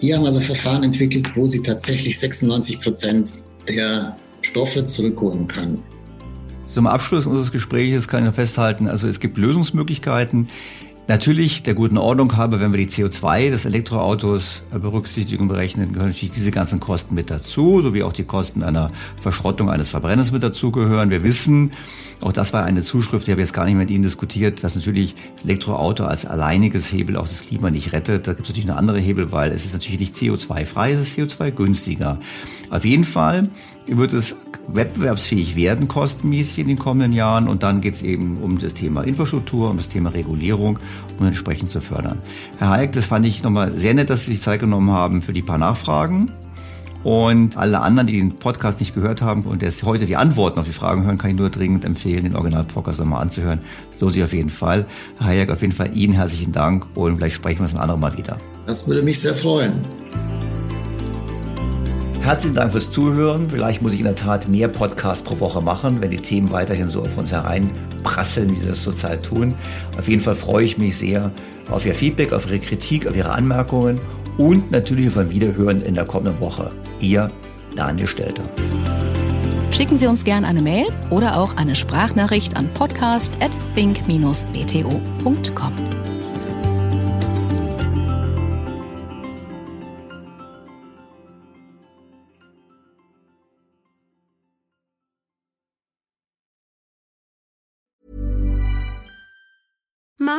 Die haben also Verfahren entwickelt, wo sie tatsächlich 96 Prozent der Stoffe zurückholen kann. Zum Abschluss unseres Gesprächs kann ich festhalten, also es gibt Lösungsmöglichkeiten. Natürlich der guten Ordnung habe, wenn wir die CO2 des Elektroautos berücksichtigen und berechnen, gehören natürlich diese ganzen Kosten mit dazu, sowie auch die Kosten einer Verschrottung eines Verbrenners mit dazugehören. Wir wissen, auch das war eine Zuschrift, die habe ich jetzt gar nicht mit Ihnen diskutiert, dass natürlich das Elektroauto als alleiniges Hebel auch das Klima nicht rettet. Da gibt es natürlich eine andere Hebel, weil es ist natürlich nicht CO2-frei, es ist CO2-günstiger. Auf jeden Fall wird es wettbewerbsfähig werden, kostenmäßig in den kommenden Jahren. Und dann geht es eben um das Thema Infrastruktur, um das Thema Regulierung, um entsprechend zu fördern. Herr Hayek, das fand ich nochmal sehr nett, dass Sie sich Zeit genommen haben für die paar Nachfragen. Und alle anderen, die den Podcast nicht gehört haben und jetzt heute die Antworten auf die Fragen hören, kann ich nur dringend empfehlen, den Original-Podcast nochmal anzuhören. Das lohnt sich auf jeden Fall. Herr Hayek, auf jeden Fall Ihnen herzlichen Dank und vielleicht sprechen wir uns ein anderes Mal wieder. Das würde mich sehr freuen. Herzlichen Dank fürs Zuhören. Vielleicht muss ich in der Tat mehr Podcasts pro Woche machen, wenn die Themen weiterhin so auf uns hereinprasseln, wie sie das zurzeit tun. Auf jeden Fall freue ich mich sehr auf Ihr Feedback, auf Ihre Kritik, auf Ihre Anmerkungen und natürlich auf ein Wiederhören in der kommenden Woche. Ihr Daniel Stelter. Schicken Sie uns gerne eine Mail oder auch eine Sprachnachricht an podcast.fink-bto.com.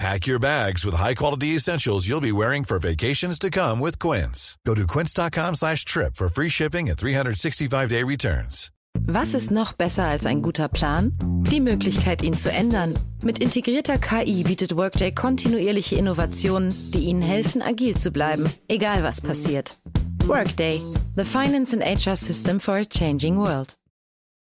Pack your bags with high-quality essentials you'll be wearing for vacations to come with Quince. Go to quince.com slash trip for free shipping and 365-day returns. Was ist noch besser als ein guter Plan? Die Möglichkeit, ihn zu ändern. Mit integrierter KI bietet Workday kontinuierliche Innovationen, die Ihnen helfen, agil zu bleiben, egal was passiert. Workday, the finance and HR system for a changing world.